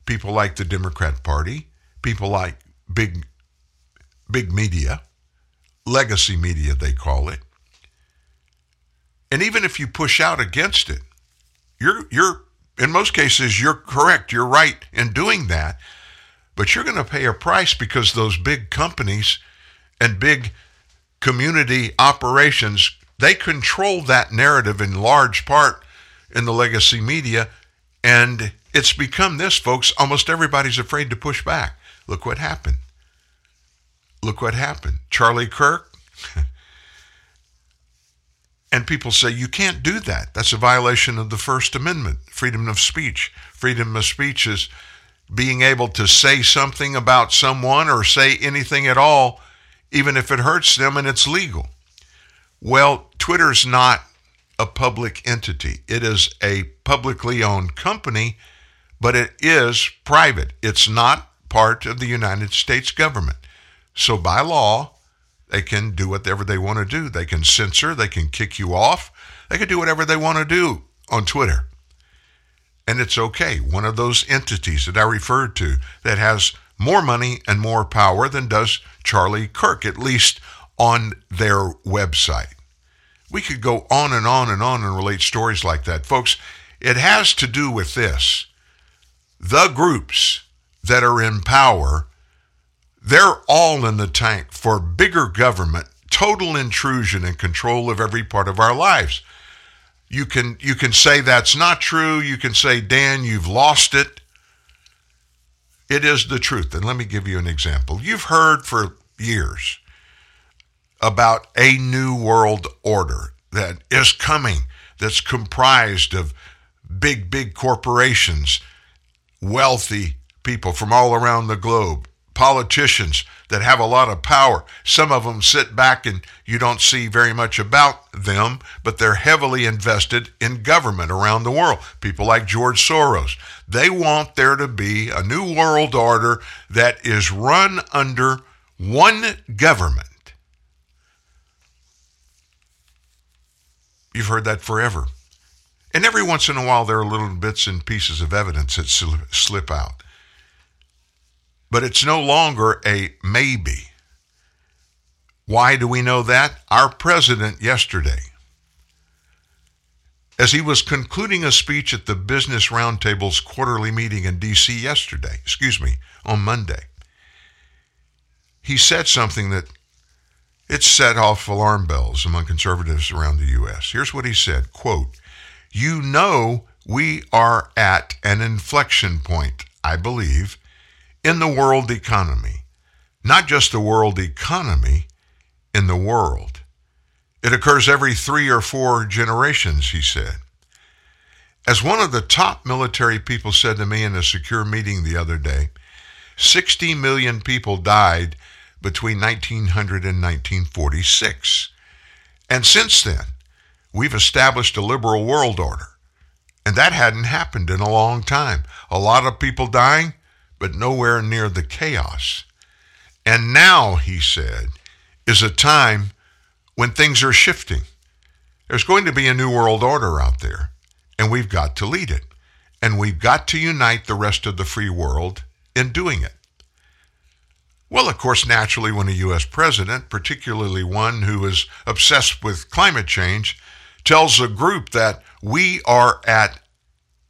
S3: People like the Democrat Party, people like big, big media, legacy media, they call it. And even if you push out against it, you're, you're, in most cases, you're correct. You're right in doing that. But you're going to pay a price because those big companies and big community operations, they control that narrative in large part in the legacy media. And it's become this, folks. Almost everybody's afraid to push back. Look what happened. Look what happened. Charlie Kirk. and people say, you can't do that. That's a violation of the First Amendment, freedom of speech. Freedom of speech is being able to say something about someone or say anything at all even if it hurts them and it's legal. Well, Twitter's not a public entity. It is a publicly owned company, but it is private. It's not part of the United States government. So by law, they can do whatever they want to do. They can censor, they can kick you off, they can do whatever they want to do on Twitter. And it's okay. One of those entities that I referred to that has more money and more power than does Charlie Kirk, at least on their website. We could go on and on and on and relate stories like that. Folks, it has to do with this. The groups that are in power, they're all in the tank for bigger government, total intrusion and control of every part of our lives. You can you can say that's not true. You can say, Dan, you've lost it. It is the truth. And let me give you an example. You've heard for years about a new world order that is coming, that's comprised of big, big corporations, wealthy people from all around the globe, politicians that have a lot of power. Some of them sit back and you don't see very much about them, but they're heavily invested in government around the world. People like George Soros. They want there to be a new world order that is run under one government. You've heard that forever. And every once in a while, there are little bits and pieces of evidence that slip out. But it's no longer a maybe. Why do we know that? Our president yesterday, as he was concluding a speech at the Business Roundtable's quarterly meeting in D.C. yesterday, excuse me, on Monday, he said something that it set off alarm bells among conservatives around the U.S. Here's what he said, quote, you know we are at an inflection point, I believe, in the world economy. Not just the world economy, in the world. It occurs every three or four generations, he said. As one of the top military people said to me in a secure meeting the other day, 60 million people died between 1900 and 1946. And since then, we've established a liberal world order. And that hadn't happened in a long time. A lot of people dying, but nowhere near the chaos. And now, he said, is a time when things are shifting. There's going to be a new world order out there, and we've got to lead it. And we've got to unite the rest of the free world in doing it. Well, of course, naturally, when a U.S. president, particularly one who is obsessed with climate change, tells a group that we are at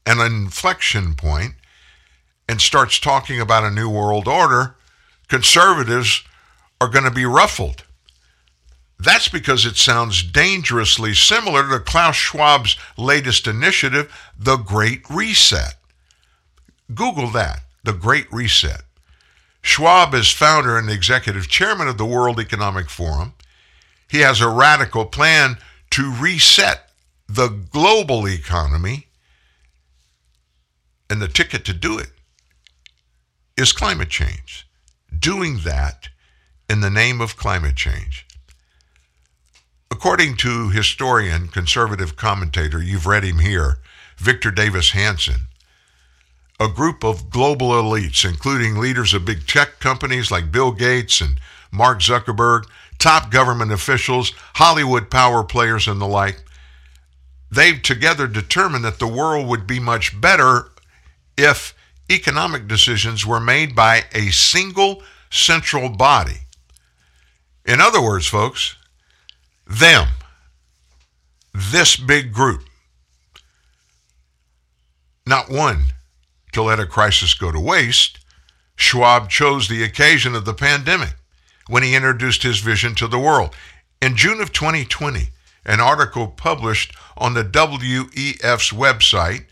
S3: an inflection point and starts talking about a new world order, conservatives are going to be ruffled. That's because it sounds dangerously similar to Klaus Schwab's latest initiative, the Great Reset. Google that, the Great Reset. Schwab is founder and executive chairman of the World Economic Forum. He has a radical plan to reset the global economy, and the ticket to do it is climate change. Doing that in the name of climate change. According to historian, conservative commentator, you've read him here, Victor Davis Hanson, a group of global elites, including leaders of big tech companies like Bill Gates and Mark Zuckerberg, top government officials, Hollywood power players, and the like, they've together determined that the world would be much better if economic decisions were made by a single central body. In other words, folks, them, this big group, not one to let a crisis go to waste, Schwab chose the occasion of the pandemic when he introduced his vision to the world. In June of 2020, an article published on the WEF's website,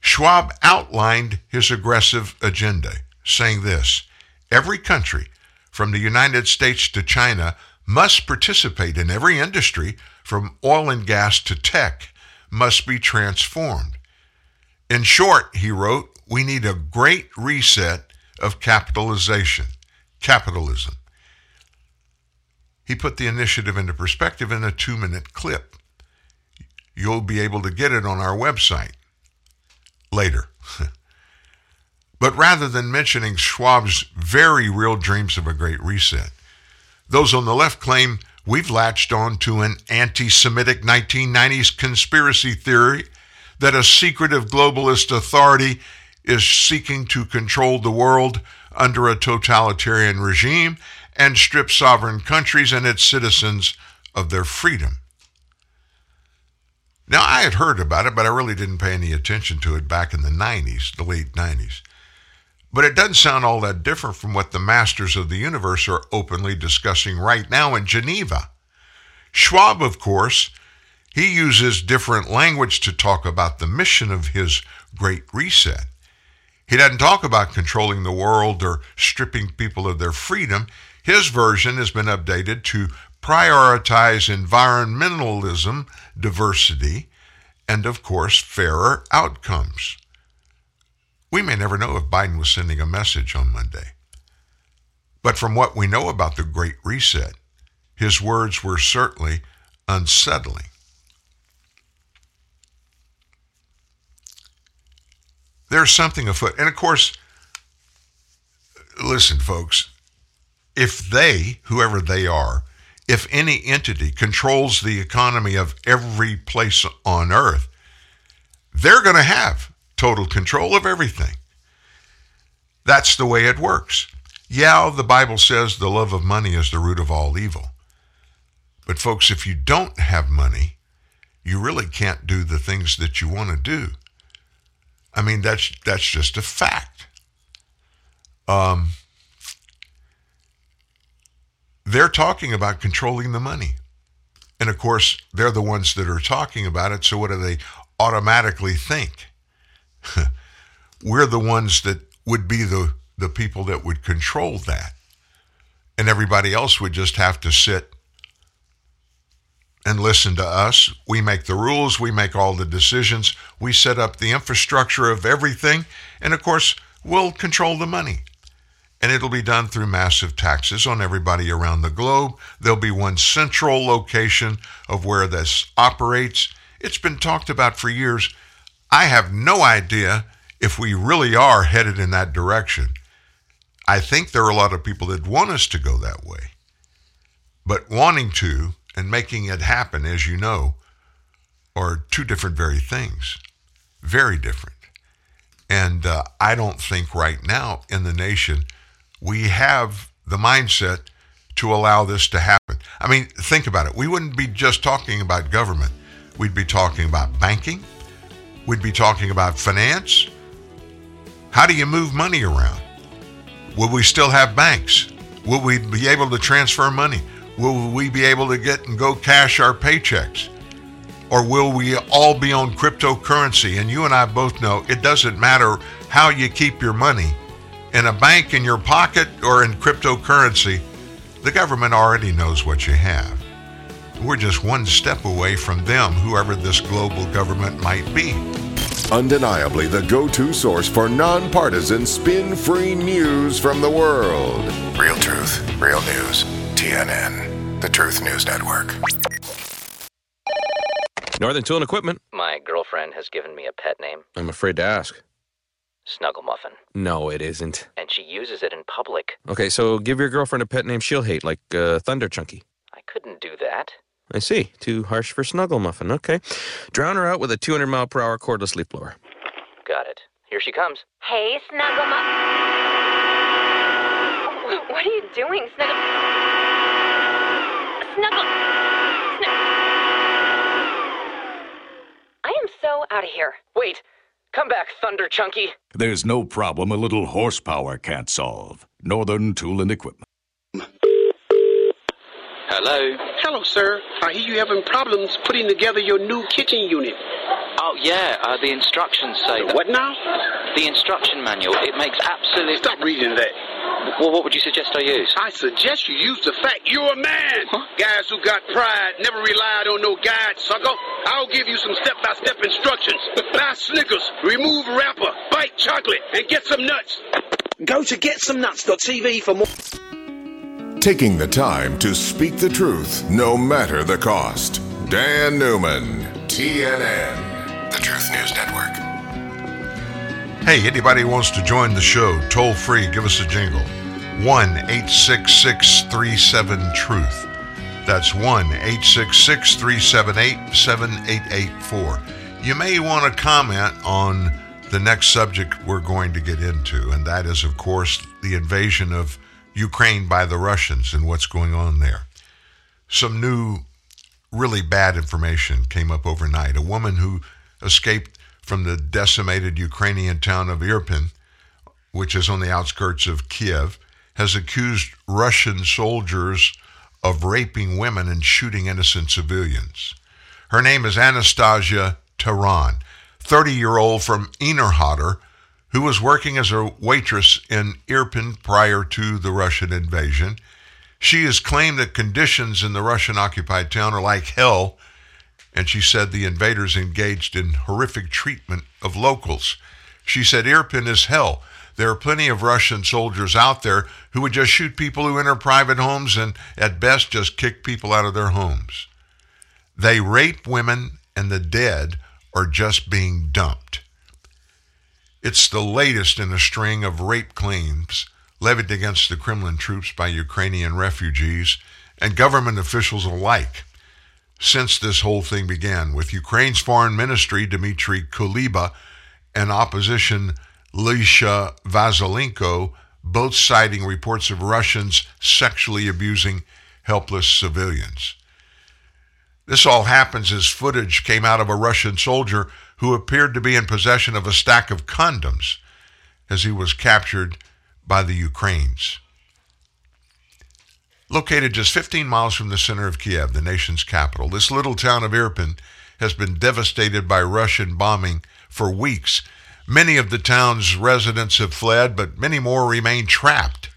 S3: Schwab outlined his aggressive agenda, saying this Every country, from the United States to China, must participate in every industry from oil and gas to tech must be transformed. In short, he wrote, we need a great reset of capitalization, capitalism. He put the initiative into perspective in a two minute clip. You'll be able to get it on our website later. but rather than mentioning Schwab's very real dreams of a great reset, those on the left claim we've latched on to an anti Semitic 1990s conspiracy theory that a secretive globalist authority is seeking to control the world under a totalitarian regime and strip sovereign countries and its citizens of their freedom. Now, I had heard about it, but I really didn't pay any attention to it back in the 90s, the late 90s. But it doesn't sound all that different from what the masters of the universe are openly discussing right now in Geneva. Schwab, of course, he uses different language to talk about the mission of his Great Reset. He doesn't talk about controlling the world or stripping people of their freedom. His version has been updated to prioritize environmentalism, diversity, and of course, fairer outcomes. We may never know if Biden was sending a message on Monday. But from what we know about the Great Reset, his words were certainly unsettling. There's something afoot. And of course, listen, folks, if they, whoever they are, if any entity controls the economy of every place on earth, they're going to have total control of everything. That's the way it works. Yeah, the Bible says the love of money is the root of all evil. But, folks, if you don't have money, you really can't do the things that you want to do. I mean, that's, that's just a fact. Um, they're talking about controlling the money. And of course, they're the ones that are talking about it. So, what do they automatically think? we're the ones that would be the, the people that would control that. And everybody else would just have to sit and listen to us. We make the rules, we make all the decisions, we set up the infrastructure of everything, and of course, we'll control the money. And it'll be done through massive taxes on everybody around the globe. There'll be one central location of where this operates. It's been talked about for years. I have no idea if we really are headed in that direction. I think there are a lot of people that want us to go that way. But wanting to and making it happen, as you know, are two different very things. Very different. And uh, I don't think right now in the nation we have the mindset to allow this to happen. I mean, think about it. We wouldn't be just talking about government, we'd be talking about banking, we'd be talking about finance. How do you move money around? Will we still have banks? Will we be able to transfer money? Will we be able to get and go cash our paychecks? Or will we all be on cryptocurrency? And you and I both know it doesn't matter how you keep your money in a bank, in your pocket, or in cryptocurrency. The government already knows what you have. We're just one step away from them, whoever this global government might be.
S2: Undeniably the go to source for nonpartisan, spin free news from the world.
S1: Real truth, real news. TNN, the Truth News Network.
S8: Northern Tool and Equipment.
S9: My girlfriend has given me a pet name,
S8: I'm afraid to ask.
S9: Snuggle Muffin,
S8: No, it isn't.
S9: and she uses it in public.
S8: Okay, so give your girlfriend a pet name she'll hate, like uh, Thunder Chunky.
S9: I couldn't do that.
S8: I see. Too harsh for Snuggle Muffin. Okay. Drown her out with a 200 mile per hour cordless leaf blower.
S9: Got it. Here she comes.
S10: Hey, Snuggle Muff. What are you doing, Snuggle? Snuggle. Snug- I am so out of here.
S9: Wait! Come back, Thunder Chunky!
S11: There's no problem a little horsepower can't solve. Northern Tool and Equipment.
S9: Hello?
S12: Hello, sir. I hear you having problems putting together your new kitchen unit.
S9: Oh, yeah, uh, the instructions say that.
S12: What now?
S9: The instruction manual. It makes absolute.
S12: Stop reading that.
S9: Well, what would you suggest I use?
S12: I suggest you use the fact you're a man. Guys who got pride never relied on no guide, sucker. I'll give you some step-by-step instructions. Buy Snickers, remove wrapper, bite chocolate, and get some nuts. Go to getsomenuts.tv for more.
S2: Taking the time to speak the truth, no matter the cost. Dan Newman, TNN.
S1: The Truth News Network.
S3: Hey, anybody who wants to join the show, toll free, give us a jingle. 1 866 37 Truth. That's 1 866 378 7884. You may want to comment on the next subject we're going to get into, and that is, of course, the invasion of Ukraine by the Russians and what's going on there. Some new, really bad information came up overnight. A woman who escaped from the decimated Ukrainian town of Irpin, which is on the outskirts of Kiev, has accused Russian soldiers of raping women and shooting innocent civilians. Her name is Anastasia Taran, 30 year old from Enerhodar, who was working as a waitress in Irpin prior to the Russian invasion. She has claimed that conditions in the Russian occupied town are like hell, and she said the invaders engaged in horrific treatment of locals. She said Irpin is hell. There are plenty of Russian soldiers out there who would just shoot people who enter private homes and, at best, just kick people out of their homes. They rape women, and the dead are just being dumped. It's the latest in a string of rape claims levied against the Kremlin troops by Ukrainian refugees and government officials alike since this whole thing began, with Ukraine's foreign ministry, Dmitry Kuleba, and opposition, Lesia Vasylenko, both citing reports of Russians sexually abusing helpless civilians. This all happens as footage came out of a Russian soldier who appeared to be in possession of a stack of condoms as he was captured by the Ukraines. Located just 15 miles from the center of Kiev, the nation's capital, this little town of Irpin has been devastated by Russian bombing for weeks. Many of the town's residents have fled, but many more remain trapped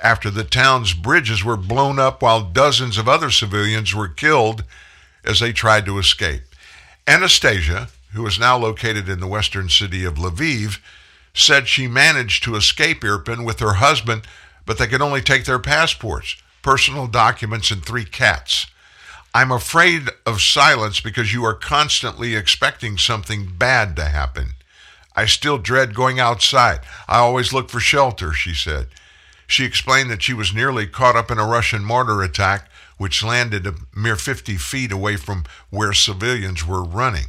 S3: after the town's bridges were blown up while dozens of other civilians were killed as they tried to escape. Anastasia, who is now located in the western city of Lviv, said she managed to escape Irpin with her husband, but they could only take their passports, personal documents, and three cats. I'm afraid of silence because you are constantly expecting something bad to happen. I still dread going outside. I always look for shelter, she said. She explained that she was nearly caught up in a Russian mortar attack, which landed a mere 50 feet away from where civilians were running.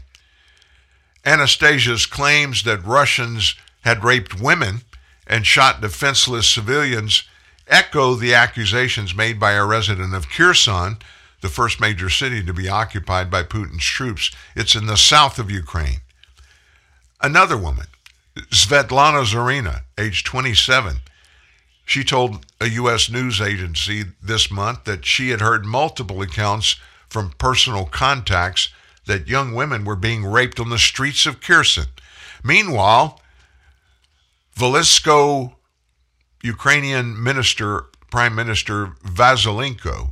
S3: Anastasia's claims that Russians had raped women and shot defenseless civilians echo the accusations made by a resident of Kherson, the first major city to be occupied by Putin's troops. It's in the south of Ukraine. Another woman, Svetlana Zarina, age 27, she told a U.S. news agency this month that she had heard multiple accounts from personal contacts that young women were being raped on the streets of Kherson. Meanwhile, Velisko Ukrainian minister, Prime Minister Vasylenko,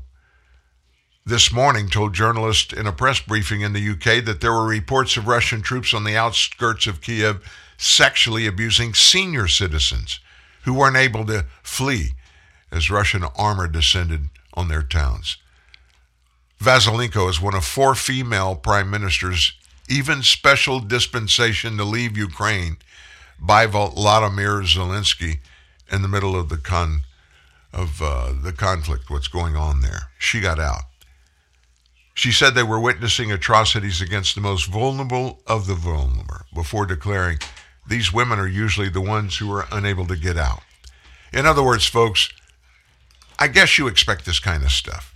S3: this morning told journalists in a press briefing in the UK that there were reports of Russian troops on the outskirts of Kiev sexually abusing senior citizens who weren't able to flee as Russian armor descended on their towns. Vasylenko is one of four female prime ministers even special dispensation to leave Ukraine by Vladimir Zelensky in the middle of the con of uh, the conflict, what's going on there. She got out. She said they were witnessing atrocities against the most vulnerable of the vulnerable before declaring these women are usually the ones who are unable to get out. In other words, folks, I guess you expect this kind of stuff.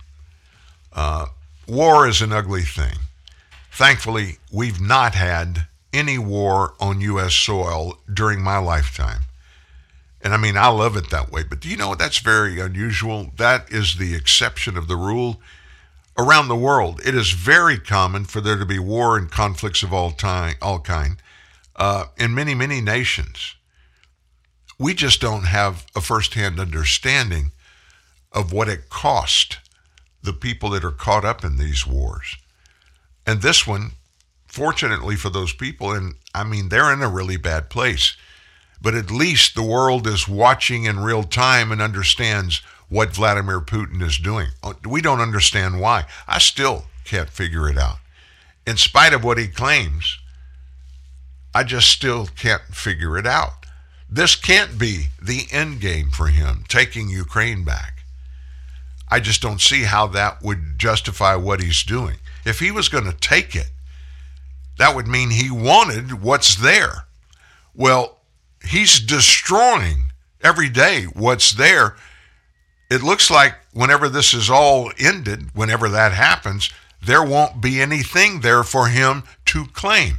S3: Uh, war is an ugly thing. Thankfully, we've not had any war on U.S. soil during my lifetime. And I mean, I love it that way. But do you know what that's very unusual? That is the exception of the rule. Around the world, it is very common for there to be war and conflicts of all time, all kind, uh, in many, many nations. We just don't have a firsthand understanding of what it cost the people that are caught up in these wars. And this one, fortunately for those people, and I mean, they're in a really bad place, but at least the world is watching in real time and understands what Vladimir Putin is doing. Uh, we don't understand why. I still can't figure it out. In spite of what he claims, I just still can't figure it out. This can't be the end game for him, taking Ukraine back. I just don't see how that would justify what he's doing. If he was going to take it, that would mean he wanted what's there. Well, he's destroying every day what's there. It looks like whenever this is all ended, whenever that happens, there won't be anything there for him to claim.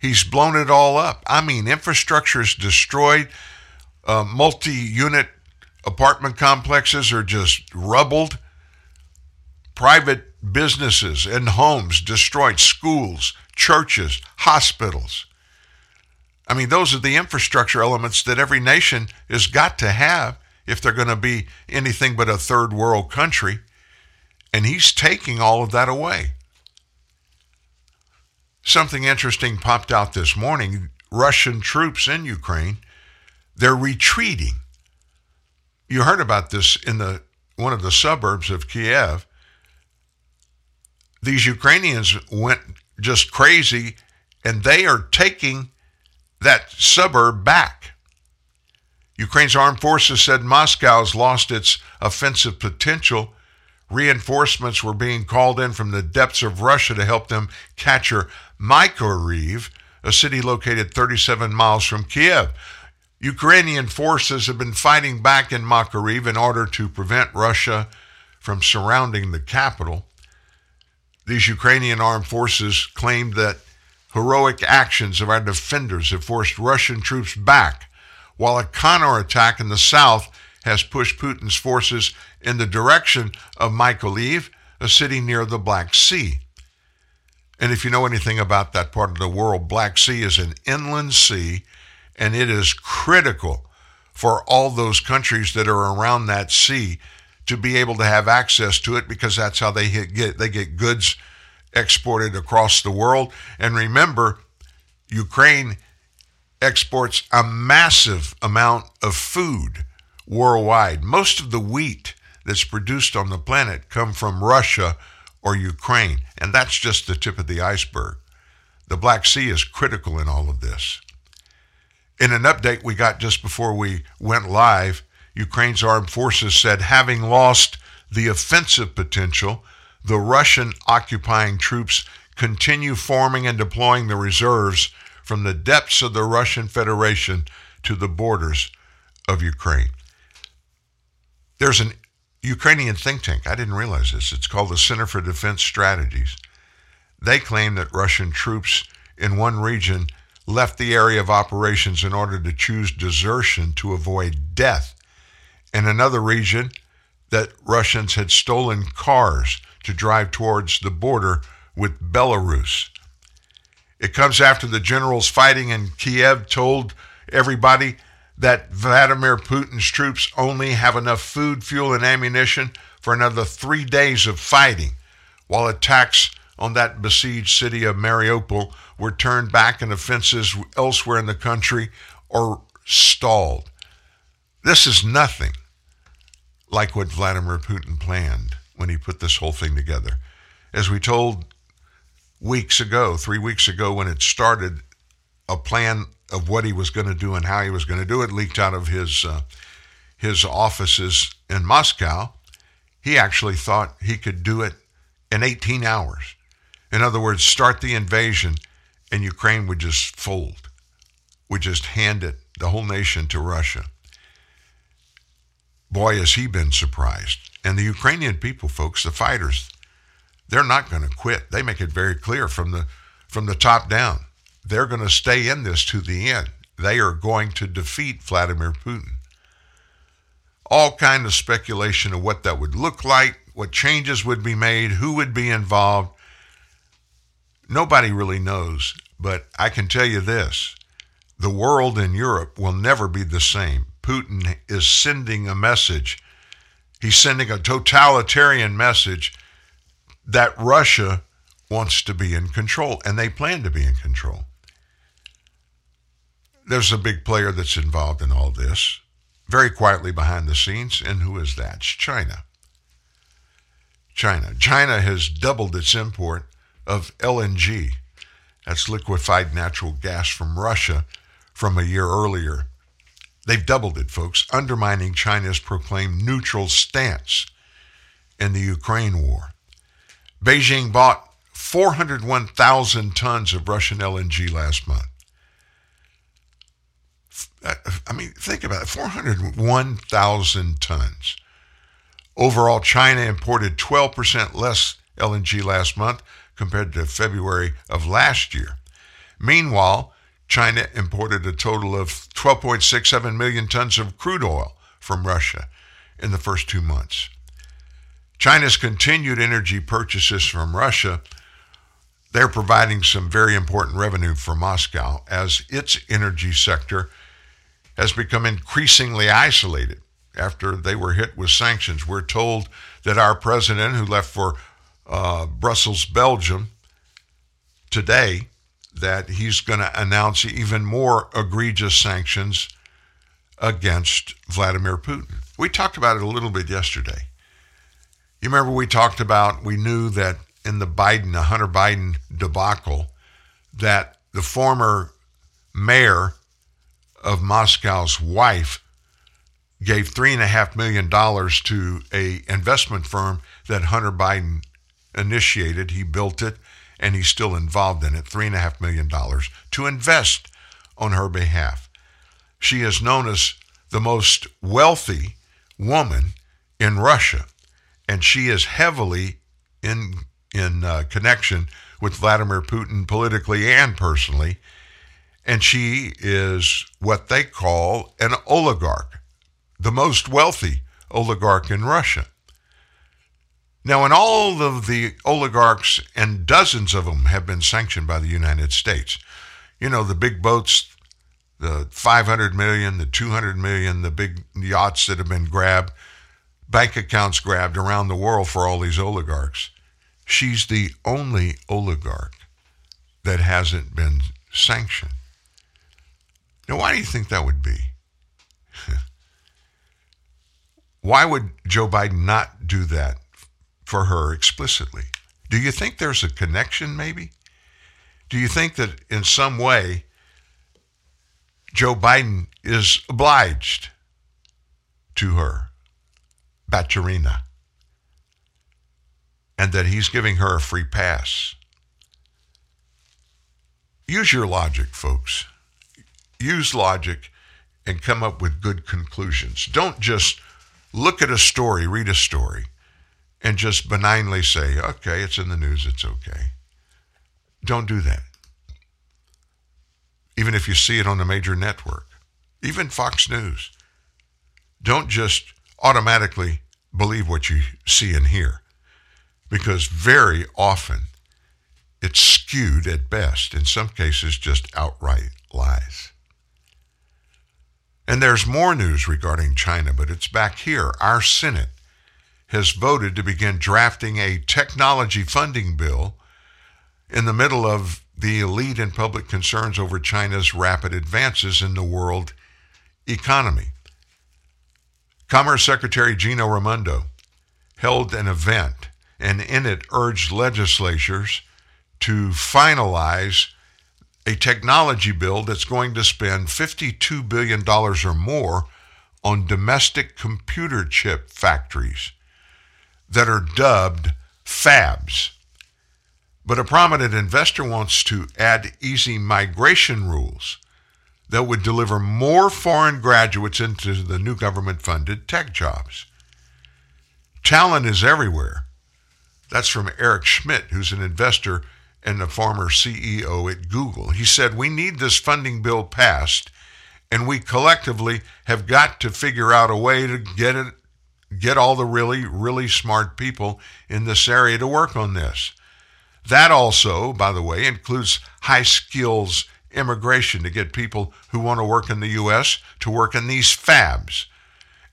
S3: He's blown it all up. I mean, infrastructure is destroyed. Uh, multi unit apartment complexes are just rubbled. Private businesses and homes destroyed, schools, churches, hospitals. I mean, those are the infrastructure elements that every nation has got to have if they're going to be anything but a third world country. And he's taking all of that away. Something interesting popped out this morning. Russian troops in Ukraine, they're retreating. You heard about this in the one of the suburbs of Kiev these Ukrainians went just crazy and they are taking that suburb back. Ukraine's armed forces said Moscow's lost its offensive potential. Reinforcements were being called in from the depths of Russia to help them capture Mykolaiv, a city located 37 miles from Kiev. Ukrainian forces have been fighting back in Mykolaiv in order to prevent Russia from surrounding the capital. These Ukrainian armed forces claimed that heroic actions of our defenders have forced Russian troops back, while a counterattack in the south has pushed Putin's forces in the direction of Mykolaiv, a city near the Black Sea. And if you know anything about that part of the world, Black Sea is an inland sea, and it is critical for all those countries that are around that sea to be able to have access to it because that's how they get they get goods exported across the world. And remember, Ukraine exports a massive amount of food worldwide. Most of the wheat that's produced on the planet come from Russia or Ukraine, and that's just the tip of the iceberg. The Black Sea is critical in all of this. In an update we got just before we went live, Ukraine's armed forces said having lost the offensive potential, the Russian occupying troops continue forming and deploying the reserves from the depths of the Russian Federation to the borders of Ukraine. There's an Ukrainian think tank. I didn't realize this. It's called the Center for Defense Strategies. They claim that Russian troops in one region left the area of operations in order to choose desertion to avoid death. In another region, that Russians had stolen cars to drive towards the border with Belarus. It comes after the generals fighting in Kiev told everybody that Vladimir Putin's troops only have enough food, fuel, and ammunition for another three days of fighting, while attacks on that besieged city of Mariupol were turned back and offenses elsewhere in the country or stalled. This is nothing like what Vladimir Putin planned when he put this whole thing together. As we told weeks ago, three weeks ago, when it started, a plan of what he was going to do and how he was going to do it leaked out of his uh, his offices in Moscow. He actually thought he could do it in 18 hours. In other words, start the invasion and Ukraine would just fold, would just hand it, the whole nation, to Russia. Boy, has he been surprised. And the Ukrainian people, folks, the fighters, they're not going to quit. They make it very clear from the from the top down. They're going to stay in this to the end. They are going to defeat Vladimir Putin. All kind of speculation of what that would look like, what changes would be made, who would be involved. Nobody really knows, but I can tell you this. The world in Europe will never be the same. Putin is sending a message. He's sending a totalitarian message that Russia wants to be in control, and they plan to be in control. There's a big player that's involved in all this, very quietly behind the scenes, and who is that? It's China. China. China has doubled its import of LNG. That's liquefied natural gas from Russia from a year earlier. They've doubled it, folks, undermining China's proclaimed neutral stance in the Ukraine war. Beijing bought 401,000 tons of Russian LNG last month. Uh, I mean, think about it 401,000 tons. Overall, China imported 12% less LNG last month compared to February of last year. Meanwhile, China imported a total of 12.67 million tons of crude oil from Russia in the first two months. China's continued energy purchases from Russia, they're providing some very important revenue for Moscow as its energy sector has become increasingly isolated after they were hit with sanctions. We're told that our president, who left for uh, Brussels, Belgium, today, that he's going to announce even more egregious sanctions against Vladimir Putin. We talked about it a little bit yesterday. You remember we talked about, we knew that in the Biden, the Hunter Biden debacle, that the former mayor of Moscow's wife gave three and a half million dollars to a investment firm that Hunter Biden initiated. He built it, and he's still involved in it. Three and a half million dollars to invest on her behalf. She is known as the most wealthy woman in Russia, and she is heavily in in uh, connection with Vladimir Putin politically and personally and she is what they call an oligarch, the most wealthy oligarch in Russia. Now, and all of the oligarchs, and dozens of them have been sanctioned by the United States. You know, the big boats, the 500 million, the 200 million, the big yachts that have been grabbed, bank accounts grabbed around the world for all these oligarchs. She's the only oligarch that hasn't been sanctioned. Now, why do you think that would be? why would Joe Biden not do that for her explicitly? Do you think there's a connection, maybe? Do you think that in some way Joe Biden is obliged to her, Baturina, and that he's giving her a free pass? Use your logic, folks use logic and come up with good conclusions. Don't just look at a story, read a story, and just benignly say, okay, it's in the news, it's okay. Don't do that. Even if you see it on a major network, even Fox News. Don't just automatically believe what you see and hear, because very often it's skewed at best, in some cases, just outright lies. And there's more news regarding China, but it's back here. Our Senate has voted to begin drafting a technology funding bill in the middle of the elite and public concerns over China's rapid advances in the world economy. Commerce Secretary Gina Raimondo held an event and in it urged legislatures to finalize a technology bill that's going to spend $52 billion or more on domestic computer chip factories that are dubbed fabs. But a prominent investor wants to add easy migration rules that would deliver more foreign graduates into the new government funded tech jobs. Talent is everywhere. That's from Eric Schmidt, who's an investor and a former CEO at Google. He said, We need this funding bill passed, and we collectively have got to figure out a way to get it, get all the really, really smart people in this area to work on this. That also, by the way, includes high skills immigration to get people who want to work in the U.S. to work in these fabs.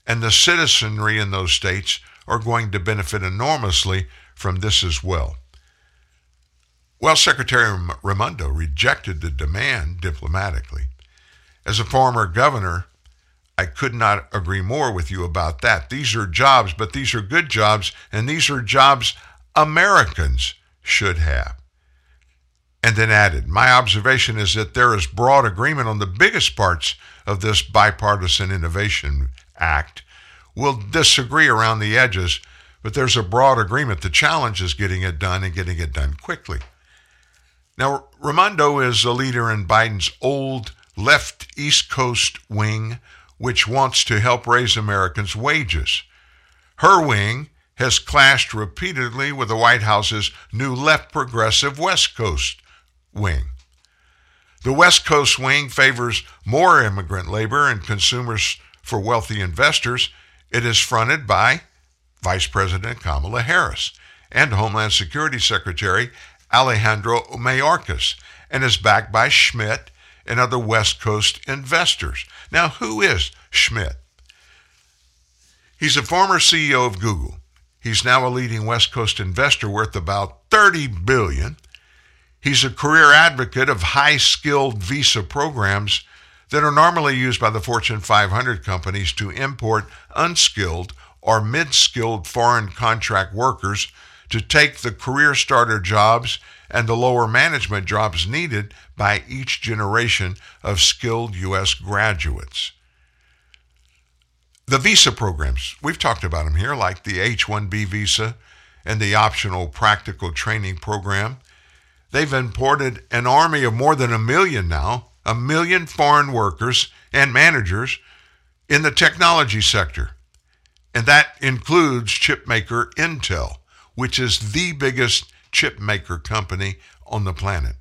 S3: And the citizenry in those states are going to benefit enormously from this as well. Well, Secretary Raimondo rejected the demand diplomatically. As a former governor, I could not agree more with you about that. These are jobs, but these are good jobs, and these are jobs Americans should have. And then added, My observation is that there is broad agreement on the biggest parts of this bipartisan innovation act. We'll disagree around the edges, but there's a broad agreement. The challenge is getting it done and getting it done quickly. Now, Raimondo is a leader in Biden's old left East Coast wing, which wants to help raise Americans' wages. Her wing has clashed repeatedly with the White House's new left progressive West Coast wing. The West Coast wing favors more immigrant labor and consumers for wealthy investors. It is fronted by Vice President Kamala Harris and Homeland Security Secretary Alejandro Mayorkas and is backed by Schmidt and other West Coast investors. Now, who is Schmidt? He's a former CEO of Google. He's now a leading West Coast investor worth about 30 billion. He's a career advocate of high-skilled visa programs that are normally used by the Fortune 500 companies to import unskilled or mid-skilled foreign contract workers to take the career starter jobs and the lower management jobs needed by each generation of skilled U.S. graduates. The visa programs, we've talked about them here, like the H 1B visa and the optional practical training program. They've imported an army of more than a million now, a million foreign workers and managers in the technology sector. And that includes chipmaker Intel which is the biggest chip maker company on the planet.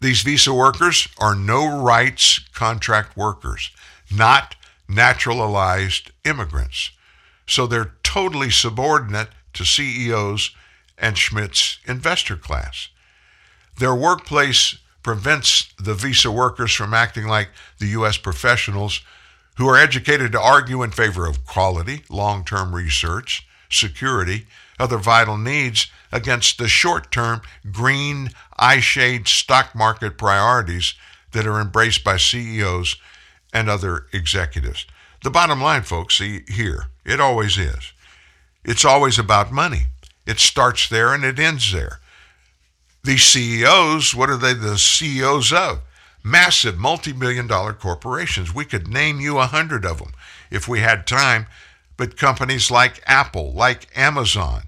S3: These visa workers are no rights contract workers, not naturalized immigrants. So they're totally subordinate to CEOs and Schmidt's investor class. Their workplace prevents the visa workers from acting like the U.S. professionals who are educated to argue in favor of quality, long term research, security, other vital needs against the short term green eye shade stock market priorities that are embraced by CEOs and other executives. The bottom line, folks, see here, it always is. It's always about money. It starts there and it ends there. These CEOs, what are they the CEOs of? Massive multi billion dollar corporations. We could name you a hundred of them if we had time, but companies like Apple, like Amazon,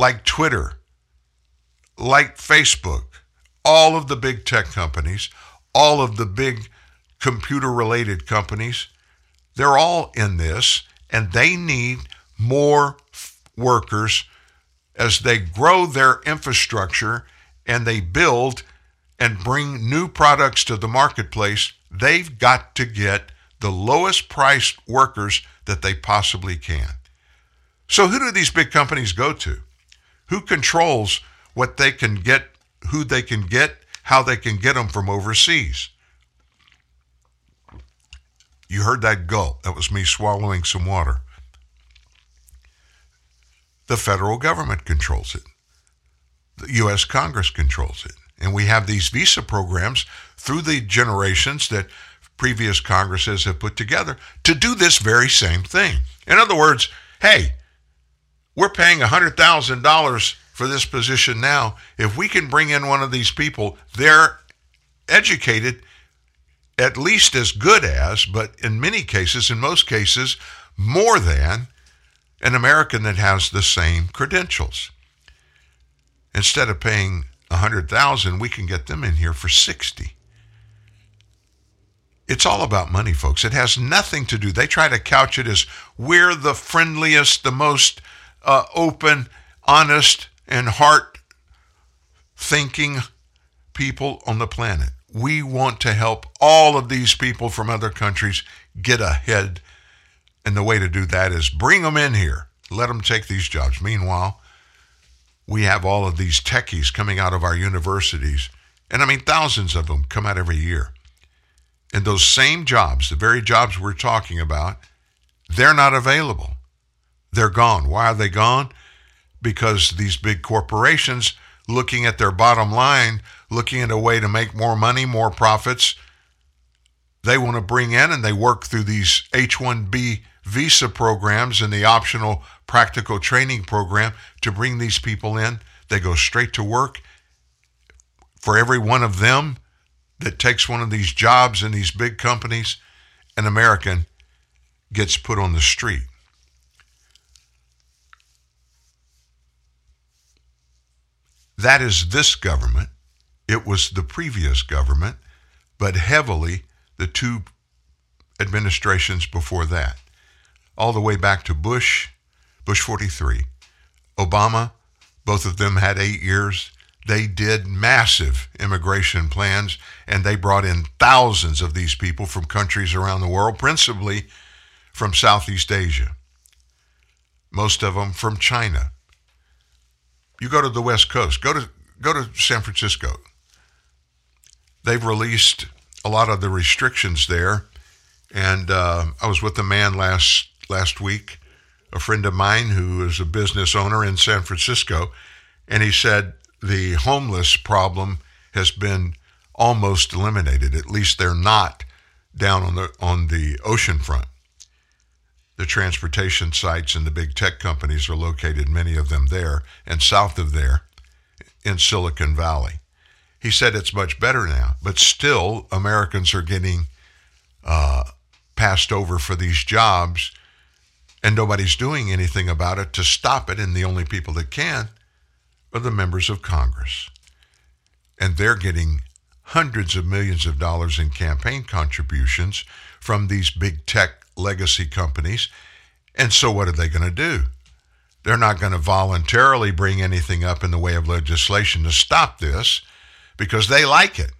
S3: like Twitter, like Facebook, all of the big tech companies, all of the big computer related companies, they're all in this and they need more f- workers as they grow their infrastructure and they build and bring new products to the marketplace. They've got to get the lowest priced workers that they possibly can. So, who do these big companies go to? Who controls what they can get, who they can get, how they can get them from overseas? You heard that gulp. That was me swallowing some water. The federal government controls it. The U.S. Congress controls it. And we have these visa programs through the generations that previous Congresses have put together to do this very same thing. In other words, hey, we're paying $100,000 for this position now. If we can bring in one of these people, they're educated at least as good as, but in many cases, in most cases, more than an American that has the same credentials. Instead of paying 100,000, we can get them in here for 60. It's all about money, folks. It has nothing to do. They try to couch it as we're the friendliest, the most uh, open, honest, and heart thinking people on the planet. We want to help all of these people from other countries get ahead. And the way to do that is bring them in here, let them take these jobs. Meanwhile, we have all of these techies coming out of our universities. And I mean, thousands of them come out every year. And those same jobs, the very jobs we're talking about, they're not available. They're gone. Why are they gone? Because these big corporations, looking at their bottom line, looking at a way to make more money, more profits, they want to bring in and they work through these H 1B visa programs and the optional practical training program to bring these people in. They go straight to work. For every one of them that takes one of these jobs in these big companies, an American gets put on the street. That is this government. It was the previous government, but heavily the two administrations before that. All the way back to Bush, Bush 43, Obama, both of them had eight years. They did massive immigration plans and they brought in thousands of these people from countries around the world, principally from Southeast Asia, most of them from China. You go to the West Coast, go to, go to San Francisco. They've released a lot of the restrictions there. And uh, I was with a man last last week, a friend of mine who is a business owner in San Francisco, and he said the homeless problem has been almost eliminated. At least they're not down on the on the ocean front. The transportation sites and the big tech companies are located, many of them there, and south of there in Silicon Valley. He said it's much better now, but still Americans are getting uh, passed over for these jobs, and nobody's doing anything about it to stop it. And the only people that can are the members of Congress. And they're getting hundreds of millions of dollars in campaign contributions from these big tech legacy companies. And so, what are they going to do? They're not going to voluntarily bring anything up in the way of legislation to stop this because they like it.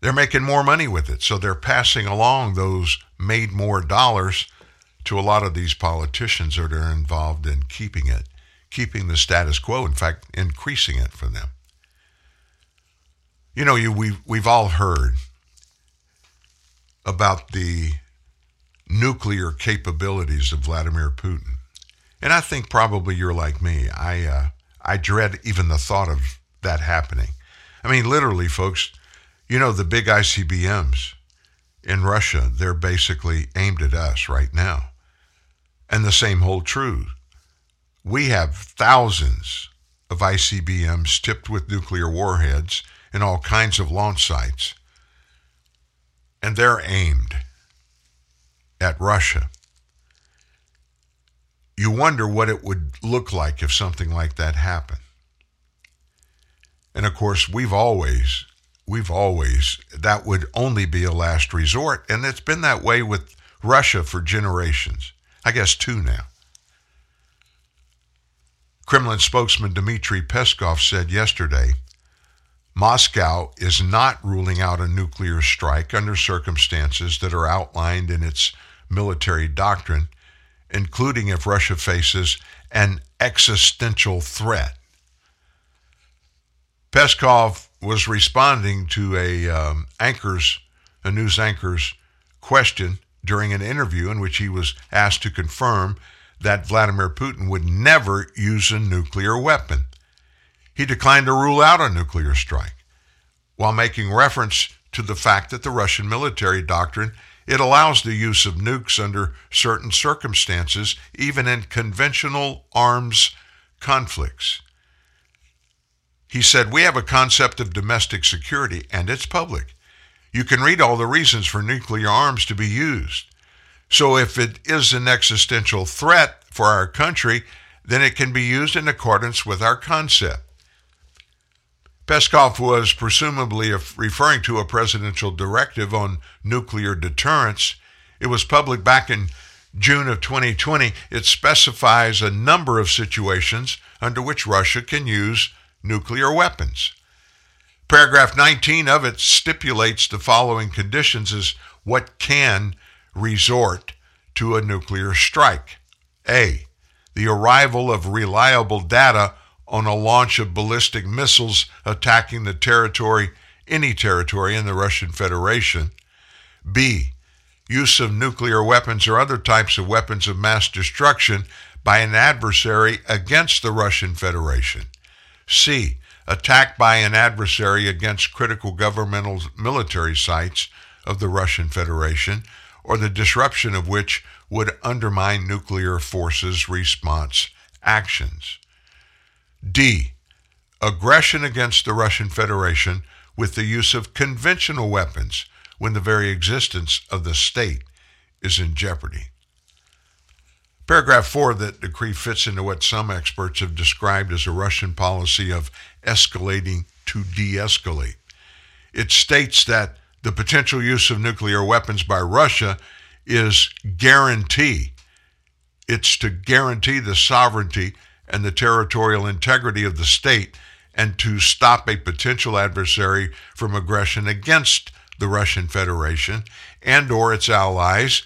S3: They're making more money with it. So they're passing along those made more dollars to a lot of these politicians that are involved in keeping it, keeping the status quo, in fact, increasing it for them. You know, you we've, we've all heard about the nuclear capabilities of Vladimir Putin. And I think probably you're like me. I uh, I dread even the thought of that happening. I mean, literally, folks, you know, the big ICBMs in Russia, they're basically aimed at us right now. And the same hold true. We have thousands of ICBMs tipped with nuclear warheads in all kinds of launch sites. And they're aimed at Russia. You wonder what it would look like if something like that happened. And of course, we've always, we've always, that would only be a last resort. And it's been that way with, Russia for generations. I guess two now. Kremlin spokesman Dmitry Peskov said yesterday Moscow is not ruling out a nuclear strike under circumstances that are outlined in its military doctrine, including if Russia faces an existential threat. Peskov was responding to a um, anchor's, a news anchor's question during an interview in which he was asked to confirm that Vladimir Putin would never use a nuclear weapon. He declined to rule out a nuclear strike while making reference to the fact that the Russian military doctrine it allows the use of nukes under certain circumstances even in conventional arms conflicts. He said, We have a concept of domestic security, and it's public. You can read all the reasons for nuclear arms to be used. So if it is an existential threat for our country, then it can be used in accordance with our concept. Peskov was presumably referring to a presidential directive on nuclear deterrence. It was public back in June of 2020. It specifies a number of situations under which Russia can use nuclear weapons. Paragraph 19 of it stipulates the following conditions as what can resort to a nuclear strike. A. The arrival of reliable data on a launch of ballistic missiles attacking the territory, any territory in the Russian Federation. B. Use of nuclear weapons or other types of weapons of mass destruction by an adversary against the Russian Federation. C. Attack by an adversary against critical governmental military sites of the Russian Federation, or the disruption of which would undermine nuclear forces' response actions. D. Aggression against the Russian Federation with the use of conventional weapons when the very existence of the state is in jeopardy. Paragraph 4 of that decree fits into what some experts have described as a Russian policy of escalating to de escalate. It states that the potential use of nuclear weapons by Russia is guarantee. It's to guarantee the sovereignty and the territorial integrity of the state and to stop a potential adversary from aggression against the Russian Federation and or its allies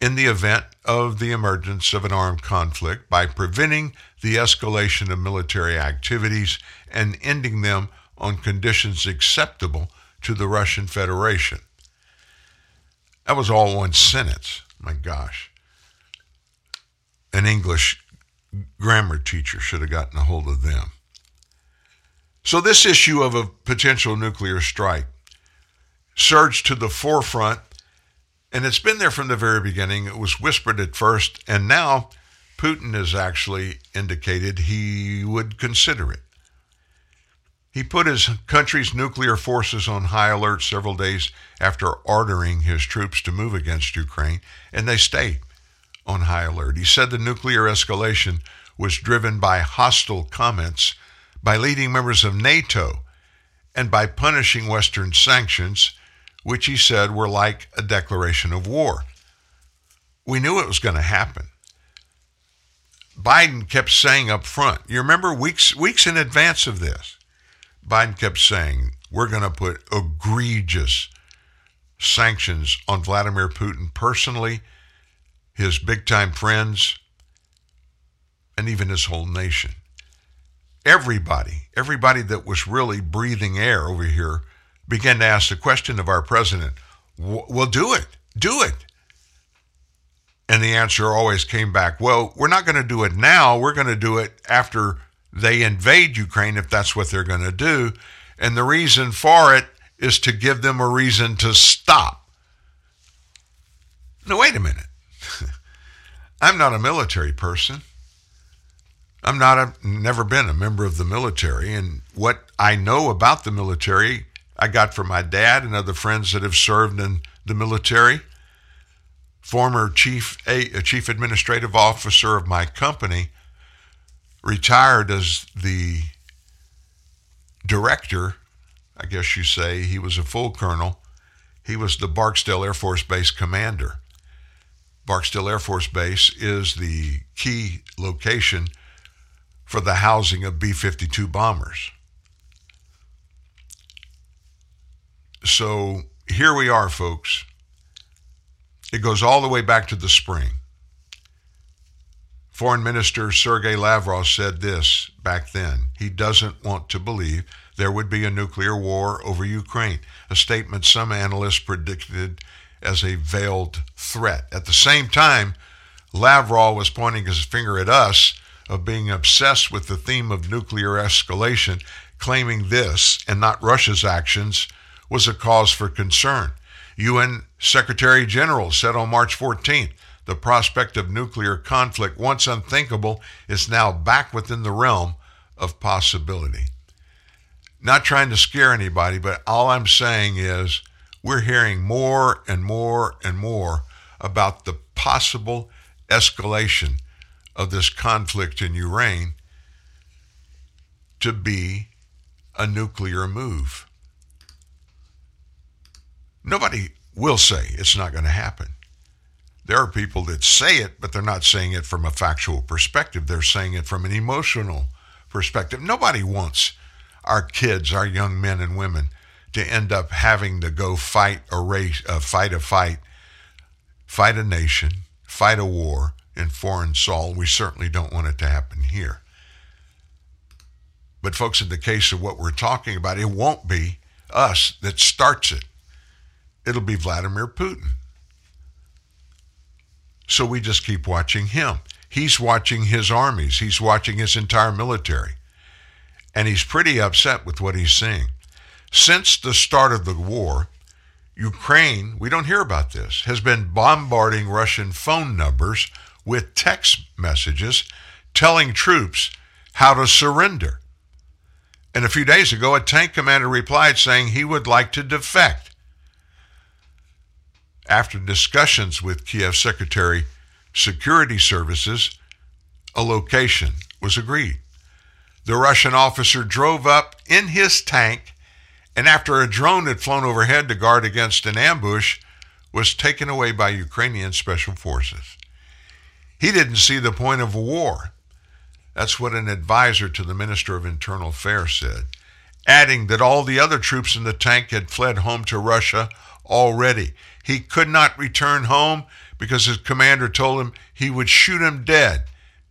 S3: in the event of the emergence of an armed conflict by preventing the escalation of military activities and ending them on conditions acceptable to the Russian Federation. That was all one sentence. My gosh. An English grammar teacher should have gotten a hold of them. So, this issue of a potential nuclear strike surged to the forefront and it's been there from the very beginning. It was whispered at first, and now Putin has actually indicated he would consider it. He put his country's nuclear forces on high alert several days after ordering his troops to move against Ukraine, and they stayed on high alert. He said the nuclear escalation was driven by hostile comments by leading members of NATO and by punishing Western sanctions which he said were like a declaration of war. We knew it was going to happen. Biden kept saying up front, you remember weeks weeks in advance of this, Biden kept saying, we're going to put egregious sanctions on Vladimir Putin personally, his big time friends, and even his whole nation. Everybody, everybody that was really breathing air over here began to ask the question of our president, well, do it, do it. And the answer always came back, well, we're not going to do it now. We're going to do it after they invade Ukraine, if that's what they're going to do. And the reason for it is to give them a reason to stop. Now, wait a minute. I'm not a military person. I'm not a, never been a member of the military. And what I know about the military I got from my dad and other friends that have served in the military. Former chief, a, a chief administrative officer of my company retired as the director, I guess you say. He was a full colonel. He was the Barksdale Air Force Base commander. Barksdale Air Force Base is the key location for the housing of B 52 bombers. So here we are, folks. It goes all the way back to the spring. Foreign Minister Sergei Lavrov said this back then. He doesn't want to believe there would be a nuclear war over Ukraine, a statement some analysts predicted as a veiled threat. At the same time, Lavrov was pointing his finger at us of being obsessed with the theme of nuclear escalation, claiming this and not Russia's actions was a cause for concern. UN Secretary General said on March 14th the prospect of nuclear conflict, once unthinkable, is now back within the realm of possibility. Not trying to scare anybody, but all I'm saying is we're hearing more and more and more about the possible escalation of this conflict in Ukraine to be a nuclear move. Nobody will say it's not going to happen. There are people that say it, but they're not saying it from a factual perspective. They're saying it from an emotional perspective. Nobody wants our kids, our young men and women, to end up having to go fight a race, uh, fight a fight, fight a nation, fight a war in foreign soil. We certainly don't want it to happen here. But, folks, in the case of what we're talking about, it won't be us that starts it. It'll be Vladimir Putin. So we just keep watching him. He's watching his armies, he's watching his entire military. And he's pretty upset with what he's seeing. Since the start of the war, Ukraine, we don't hear about this, has been bombarding Russian phone numbers with text messages telling troops how to surrender. And a few days ago, a tank commander replied saying he would like to defect. After discussions with Kiev Secretary Security Services, a location was agreed. The Russian officer drove up in his tank and after a drone had flown overhead to guard against an ambush, was taken away by Ukrainian special forces. He didn't see the point of war. That's what an advisor to the Minister of Internal Affairs said, adding that all the other troops in the tank had fled home to Russia already. He could not return home because his commander told him he would shoot him dead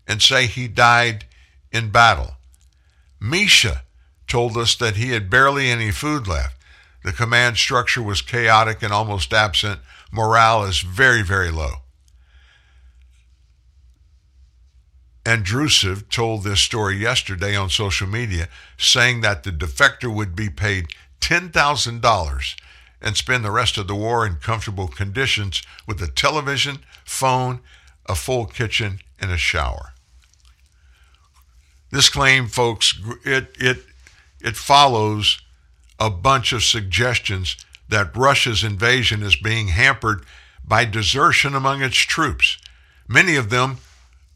S3: and say he died in battle. Misha told us that he had barely any food left. The command structure was chaotic and almost absent. Morale is very, very low. Andrusiv told this story yesterday on social media, saying that the defector would be paid $10,000 and spend the rest of the war in comfortable conditions with a television, phone, a full kitchen, and a shower. This claim, folks, it, it, it follows a bunch of suggestions that Russia's invasion is being hampered by desertion among its troops. Many of them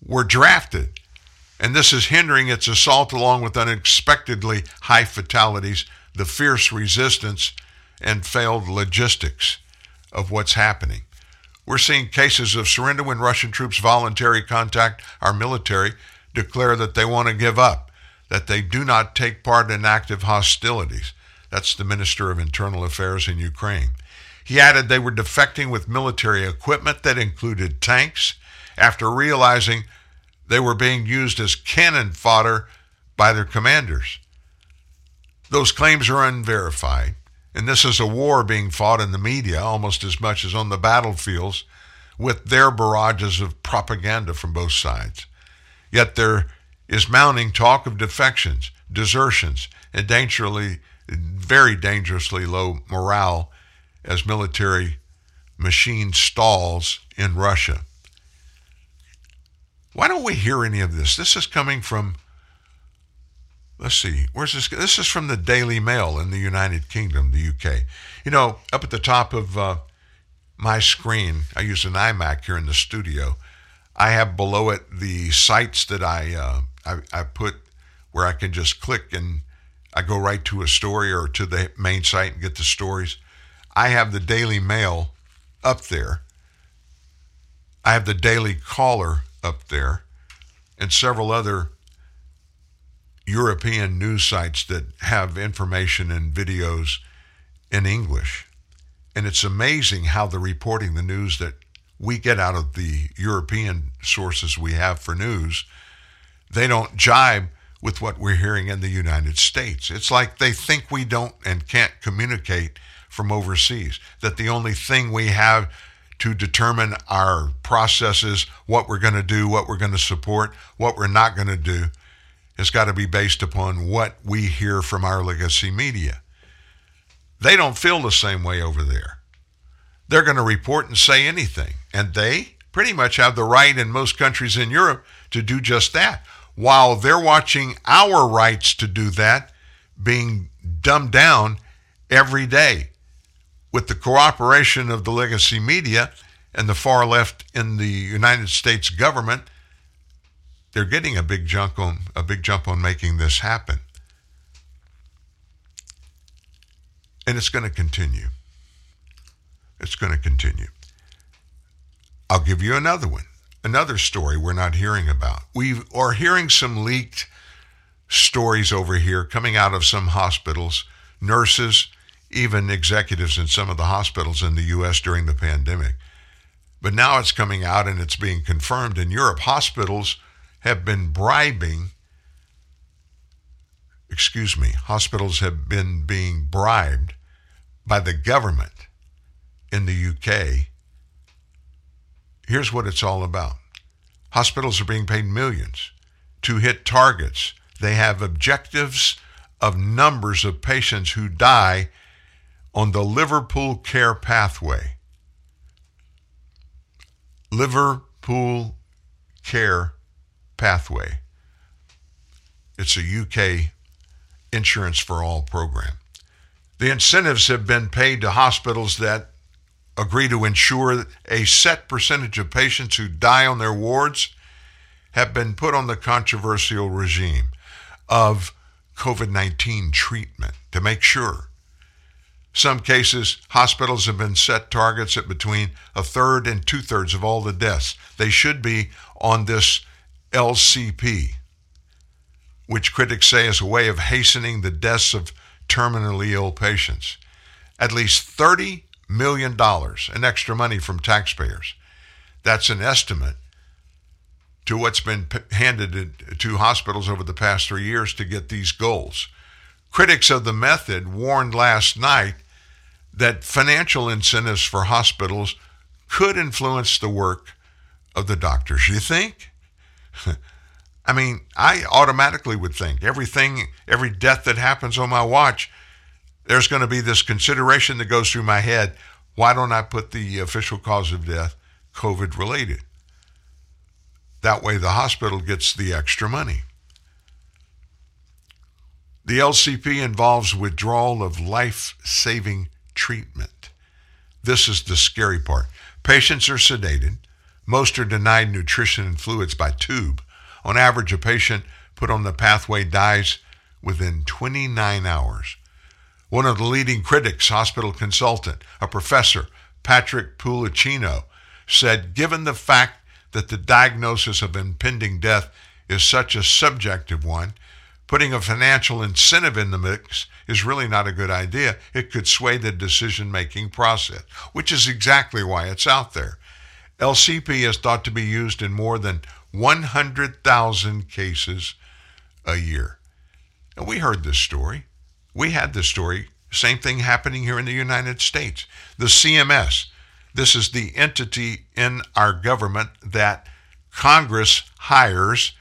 S3: were drafted, and this is hindering its assault along with unexpectedly high fatalities, the fierce resistance, and failed logistics of what's happening. We're seeing cases of surrender when Russian troops voluntarily contact our military, declare that they want to give up, that they do not take part in active hostilities. That's the Minister of Internal Affairs in Ukraine. He added they were defecting with military equipment that included tanks after realizing they were being used as cannon fodder by their commanders. Those claims are unverified, and this is a war being fought in the media almost as much as on the battlefields with their barrages of propaganda from both sides. Yet there is mounting talk of defections, desertions, and dangerously, very dangerously low morale as military machine stalls in Russia. Why don't we hear any of this? This is coming from, let's see, where's this? This is from the Daily Mail in the United Kingdom, the UK. You know, up at the top of uh, my screen, I use an iMac here in the studio. I have below it the sites that I, uh, I, I put where I can just click and I go right to a story or to the main site and get the stories. I have the Daily Mail up there. I have the Daily Caller up there and several other European news sites that have information and videos in English. And it's amazing how they're reporting the news that we get out of the European sources we have for news. They don't jibe with what we're hearing in the United States. It's like they think we don't and can't communicate from overseas, that the only thing we have to determine our processes, what we're going to do, what we're going to support, what we're not going to do, It's got to be based upon what we hear from our legacy media. They don't feel the same way over there. They're going to report and say anything. And they pretty much have the right in most countries in Europe to do just that. While they're watching our rights to do that being dumbed down every day with the cooperation of the legacy media and the far left in the United States government, they're getting a big jump on a big jump on making this happen. And it's going to continue. It's going to continue. I'll give you another one, another story we're not hearing about. We are hearing some leaked stories over here coming out of some hospitals, nurses, even executives in some of the hospitals in the U.S. during the pandemic. But now it's coming out and it's being confirmed in Europe. Hospitals have been bribing, excuse me, hospitals have been being bribed by the government in the UK. Here's what it's all about hospitals are being paid millions to hit targets. They have objectives of numbers of patients who die on the Liverpool care pathway. Liverpool care pathway. It's a UK insurance for all program. The incentives have been paid to hospitals that agree to ensure a set percentage of patients who die on their wards have been put on the controversial regime of COVID 19 treatment to make sure. Some cases, hospitals have been set targets at between a third and two thirds of all the deaths. They should be on this LCP, which critics say is a way of hastening the deaths of terminally ill patients. At least $30 million in extra money from taxpayers. That's an estimate to what's been handed to hospitals over the past three years to get these goals. Critics of the method warned last night that financial incentives for hospitals could influence the work of the doctors. You think? I mean, I automatically would think everything, every death that happens on my watch, there's going to be this consideration that goes through my head. Why don't I put the official cause of death COVID related? That way the hospital gets the extra money. The LCP involves withdrawal of life saving treatment. This is the scary part. Patients are sedated. Most are denied nutrition and fluids by tube. On average, a patient put on the pathway dies within 29 hours. One of the leading critics, hospital consultant, a professor, Patrick Pullicino, said given the fact that the diagnosis of impending death is such a subjective one, putting a financial incentive in the mix is really not a good idea. It could sway the decision making process, which is exactly why it's out there. LCP is thought to be used in more than 100,000 cases a year. And we heard this story. We had this story. Same thing happening here in the United States. The CMS, this is the entity in our government that Congress hires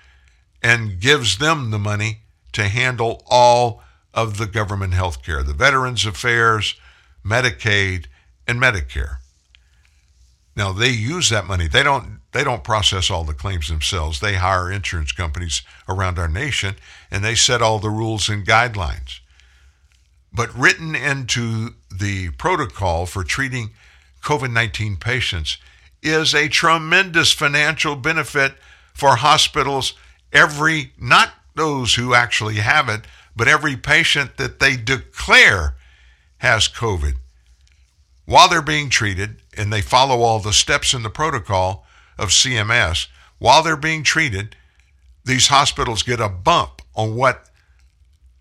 S3: and gives them the money to handle all of the government health care, the Veterans Affairs, Medicaid, and Medicare. Now they use that money. They don't they don't process all the claims themselves. They hire insurance companies around our nation and they set all the rules and guidelines. But written into the protocol for treating COVID-19 patients is a tremendous financial benefit for hospitals every not those who actually have it, but every patient that they declare has COVID. While they're being treated and they follow all the steps in the protocol, of CMS, while they're being treated, these hospitals get a bump on what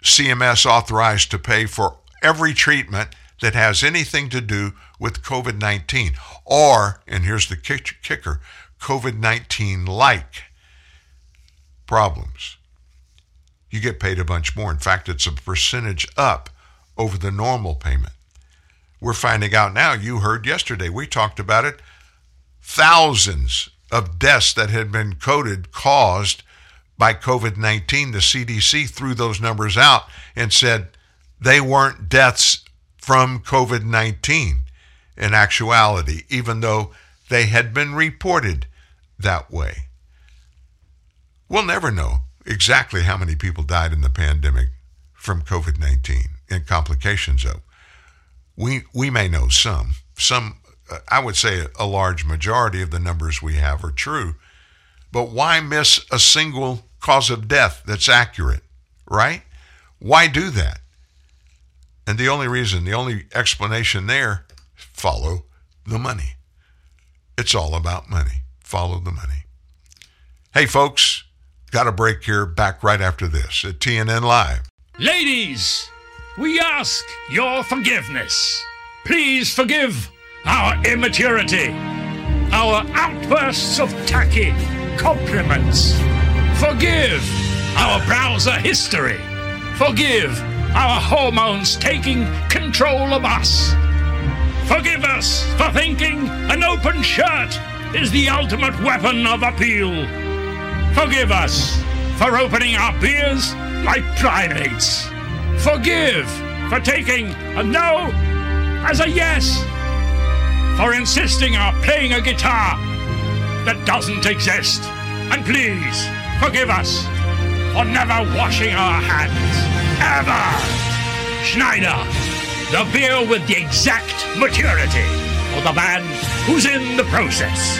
S3: CMS authorized to pay for every treatment that has anything to do with COVID 19. Or, and here's the kicker COVID 19 like problems. You get paid a bunch more. In fact, it's a percentage up over the normal payment. We're finding out now, you heard yesterday, we talked about it, thousands of deaths that had been coded caused by COVID 19. The CDC threw those numbers out and said they weren't deaths from COVID 19 in actuality, even though they had been reported that way. We'll never know exactly how many people died in the pandemic from COVID 19 and complications of. We, we may know some. Some, uh, I would say a large majority of the numbers we have are true. But why miss a single cause of death that's accurate, right? Why do that? And the only reason, the only explanation there, follow the money. It's all about money. Follow the money. Hey, folks, got a break here. Back right after this at TNN Live.
S13: Ladies, we ask your forgiveness. Please forgive our immaturity, our outbursts of tacky compliments. Forgive our browser history. Forgive our hormones taking control of us. Forgive us for thinking an open shirt is the ultimate weapon of appeal. Forgive us for opening our beers like primates. Forgive for taking a no as a yes. For insisting on playing a guitar that doesn't exist. And please forgive us for never washing our hands. Ever! Schneider, the beer with the exact maturity of the man who's in the process.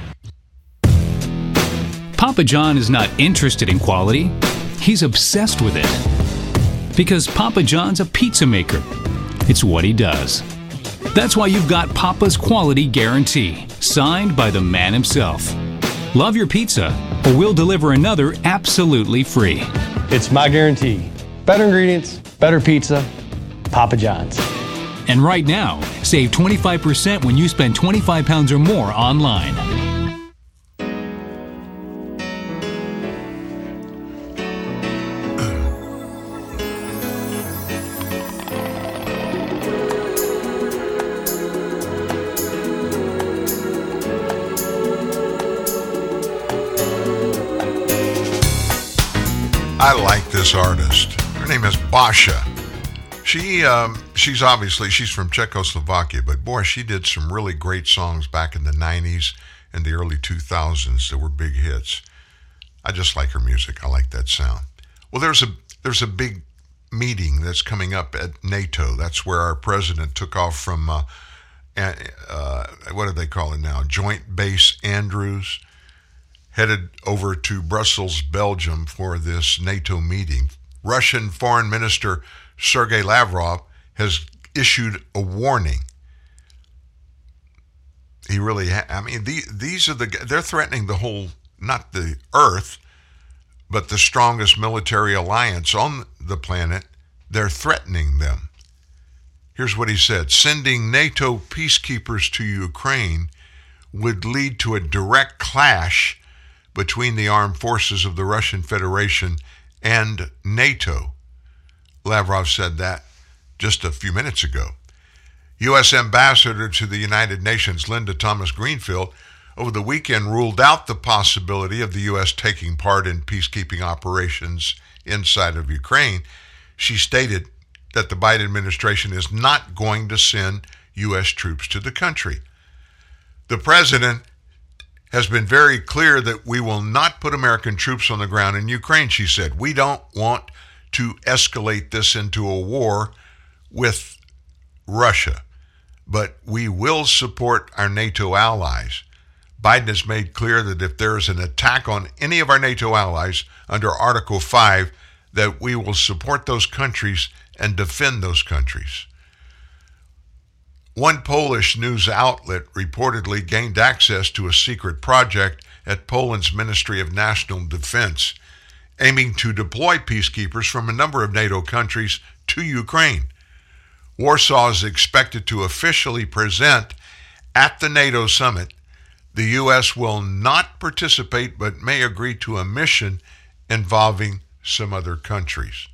S14: Papa John is not interested in quality, he's obsessed with it. Because Papa John's a pizza maker. It's what he does. That's why you've got Papa's quality guarantee, signed by the man himself. Love your pizza, or we'll deliver another absolutely free.
S15: It's my guarantee. Better ingredients, better pizza, Papa John's.
S14: And right now, save 25% when you spend 25 pounds or more online.
S3: Basha. She um, she's obviously she's from Czechoslovakia, but boy, she did some really great songs back in the '90s and the early 2000s that were big hits. I just like her music. I like that sound. Well, there's a there's a big meeting that's coming up at NATO. That's where our president took off from. Uh, uh, what do they call it now? Joint Base Andrews headed over to Brussels, Belgium for this NATO meeting. Russian Foreign Minister Sergei Lavrov has issued a warning. He really, ha- I mean, the, these are the, they're threatening the whole, not the earth, but the strongest military alliance on the planet. They're threatening them. Here's what he said Sending NATO peacekeepers to Ukraine would lead to a direct clash between the armed forces of the Russian Federation and NATO. Lavrov said that just a few minutes ago. U.S. Ambassador to the United Nations Linda Thomas Greenfield over the weekend ruled out the possibility of the U.S. taking part in peacekeeping operations inside of Ukraine. She stated that the Biden administration is not going to send U.S. troops to the country. The president has been very clear that we will not put American troops on the ground in Ukraine, she said. We don't want to escalate this into a war with Russia, but we will support our NATO allies. Biden has made clear that if there is an attack on any of our NATO allies under Article 5, that we will support those countries and defend those countries. One Polish news outlet reportedly gained access to a secret project at Poland's Ministry of National Defense, aiming to deploy peacekeepers from a number of NATO countries to Ukraine. Warsaw is expected to officially present at the NATO summit. The U.S. will not participate but may agree to a mission involving some other countries.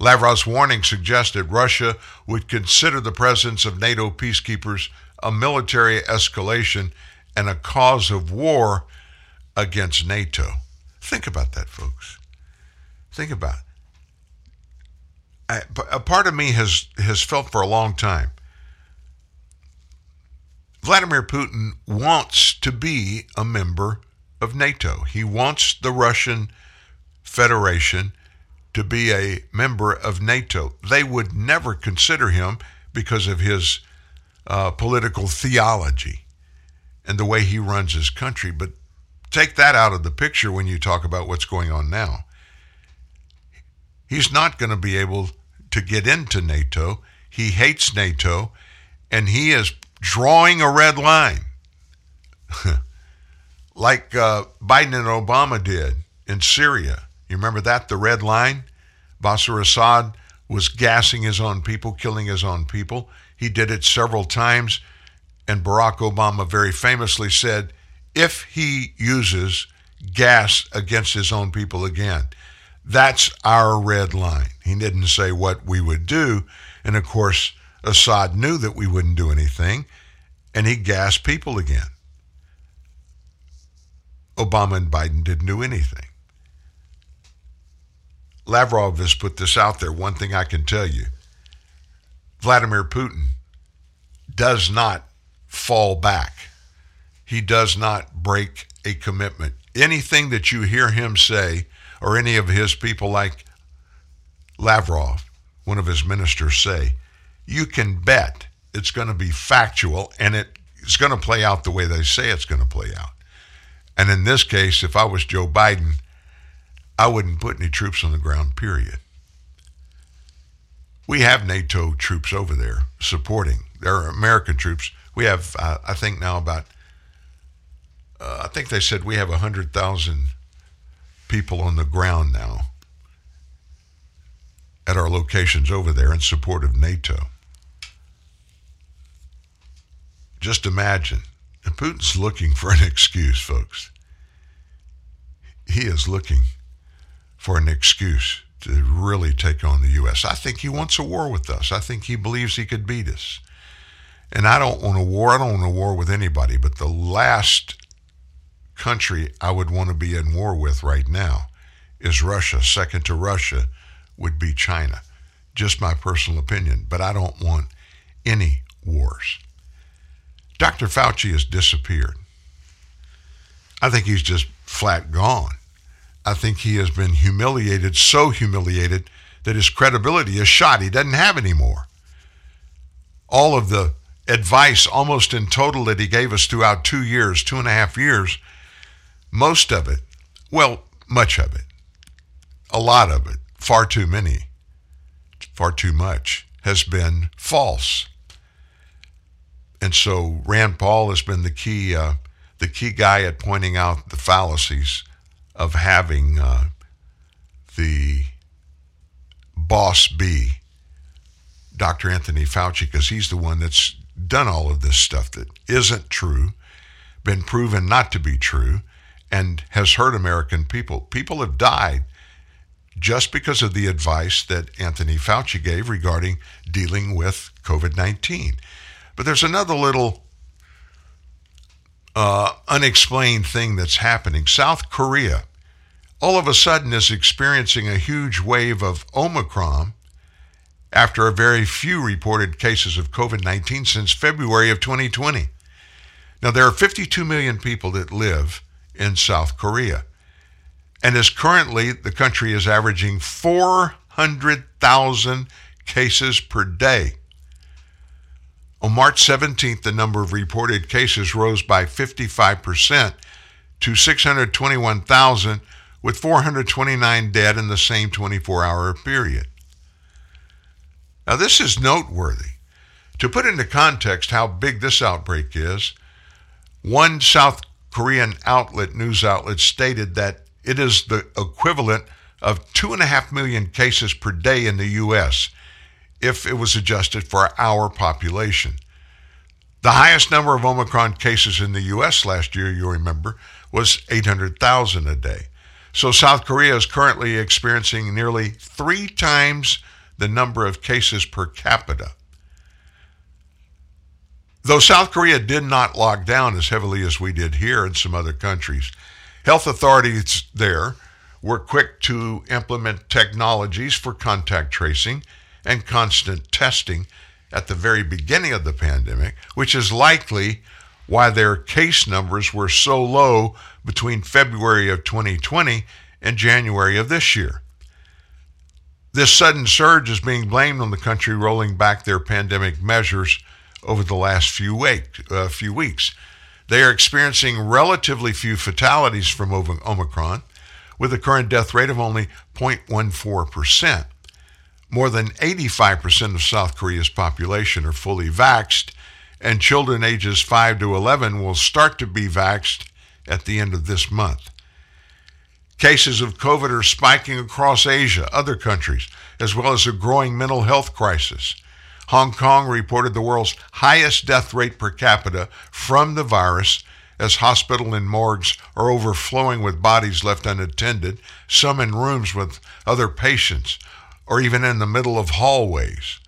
S3: Lavrov's warning suggested Russia would consider the presence of NATO peacekeepers a military escalation and a cause of war against NATO. Think about that, folks. Think about it. I, a part of me has, has felt for a long time Vladimir Putin wants to be a member of NATO. He wants the Russian Federation to be a member of NATO. They would never consider him because of his uh, political theology and the way he runs his country. But take that out of the picture when you talk about what's going on now. He's not going to be able to get into NATO. He hates NATO, and he is drawing a red line, like uh, Biden and Obama did in Syria. You remember that, the red line? Bashar Assad was gassing his own people, killing his own people. He did it several times. And Barack Obama very famously said, if he uses gas against his own people again, that's our red line. He didn't say what we would do. And of course, Assad knew that we wouldn't do anything, and he gassed people again. Obama and Biden didn't do anything. Lavrov has put this out there. One thing I can tell you Vladimir Putin does not fall back, he does not break a commitment. Anything that you hear him say, or any of his people like Lavrov, one of his ministers, say, you can bet it's going to be factual and it, it's going to play out the way they say it's going to play out. And in this case, if I was Joe Biden, I wouldn't put any troops on the ground, period. We have NATO troops over there supporting. There are American troops. We have, uh, I think now about, uh, I think they said we have 100,000 people on the ground now at our locations over there in support of NATO. Just imagine. Putin's looking for an excuse, folks. He is looking for an excuse to really take on the U.S. I think he wants a war with us. I think he believes he could beat us. And I don't want a war. I don't want a war with anybody. But the last country I would want to be in war with right now is Russia. Second to Russia would be China. Just my personal opinion. But I don't want any wars. Dr. Fauci has disappeared. I think he's just flat gone. I think he has been humiliated, so humiliated that his credibility is shot. He doesn't have any more. All of the advice, almost in total, that he gave us throughout two years, two and a half years, most of it, well, much of it, a lot of it, far too many, far too much, has been false. And so Rand Paul has been the key, uh, the key guy at pointing out the fallacies of having uh, the boss be Dr. Anthony Fauci, because he's the one that's done all of this stuff that isn't true, been proven not to be true, and has hurt American people. People have died just because of the advice that Anthony Fauci gave regarding dealing with COVID 19. But there's another little uh, unexplained thing that's happening. South Korea all of a sudden is experiencing a huge wave of Omicron after a very few reported cases of COVID 19 since February of 2020. Now, there are 52 million people that live in South Korea. And as currently, the country is averaging 400,000 cases per day. On March 17th, the number of reported cases rose by 55% to 621,000, with 429 dead in the same 24 hour period. Now, this is noteworthy. To put into context how big this outbreak is, one South Korean outlet, news outlet, stated that it is the equivalent of two and a half million cases per day in the U.S. if it was adjusted for our population. The highest number of Omicron cases in the U.S. last year, you remember, was 800,000 a day. So South Korea is currently experiencing nearly three times the number of cases per capita. Though South Korea did not lock down as heavily as we did here in some other countries, health authorities there were quick to implement technologies for contact tracing and constant testing at the very beginning of the pandemic, which is likely why their case numbers were so low between February of 2020 and January of this year. This sudden surge is being blamed on the country rolling back their pandemic measures over the last few, uh, few weeks. They are experiencing relatively few fatalities from Omicron, with a current death rate of only 0.14%. More than 85% of South Korea's population are fully vaxxed, and children ages 5 to 11 will start to be vaxxed at the end of this month. Cases of COVID are spiking across Asia, other countries, as well as a growing mental health crisis. Hong Kong reported the world's highest death rate per capita from the virus as hospital and morgues are overflowing with bodies left unattended, some in rooms with other patients, or even in the middle of hallways.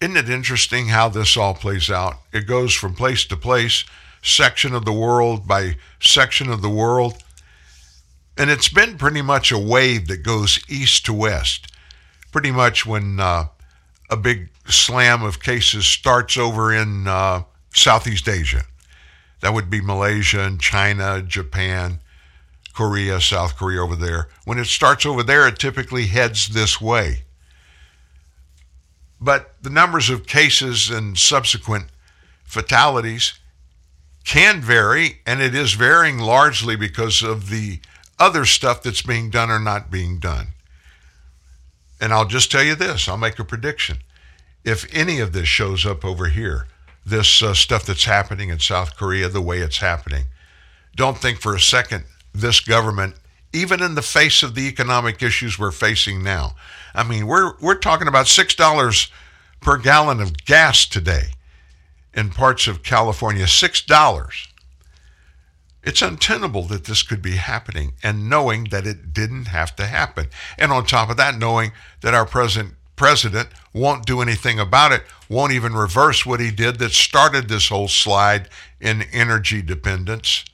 S3: Isn't it interesting how this all plays out? It goes from place to place, section of the world by section of the world. And it's been pretty much a wave that goes east to west. Pretty much when uh, a big slam of cases starts over in uh, Southeast Asia. That would be Malaysia and China, Japan, Korea, South Korea over there. When it starts over there, it typically heads this way. But the numbers of cases and subsequent fatalities can vary, and it is varying largely because of the other stuff that's being done or not being done. And I'll just tell you this I'll make a prediction. If any of this shows up over here, this uh, stuff that's happening in South Korea, the way it's happening, don't think for a second this government, even in the face of the economic issues we're facing now. I mean, we're, we're talking about $6 per gallon of gas today in parts of California, $6. It's untenable that this could be happening and knowing that it didn't have to happen. And on top of that, knowing that our present president won't do anything about it, won't even reverse what he did that started this whole slide in energy dependence.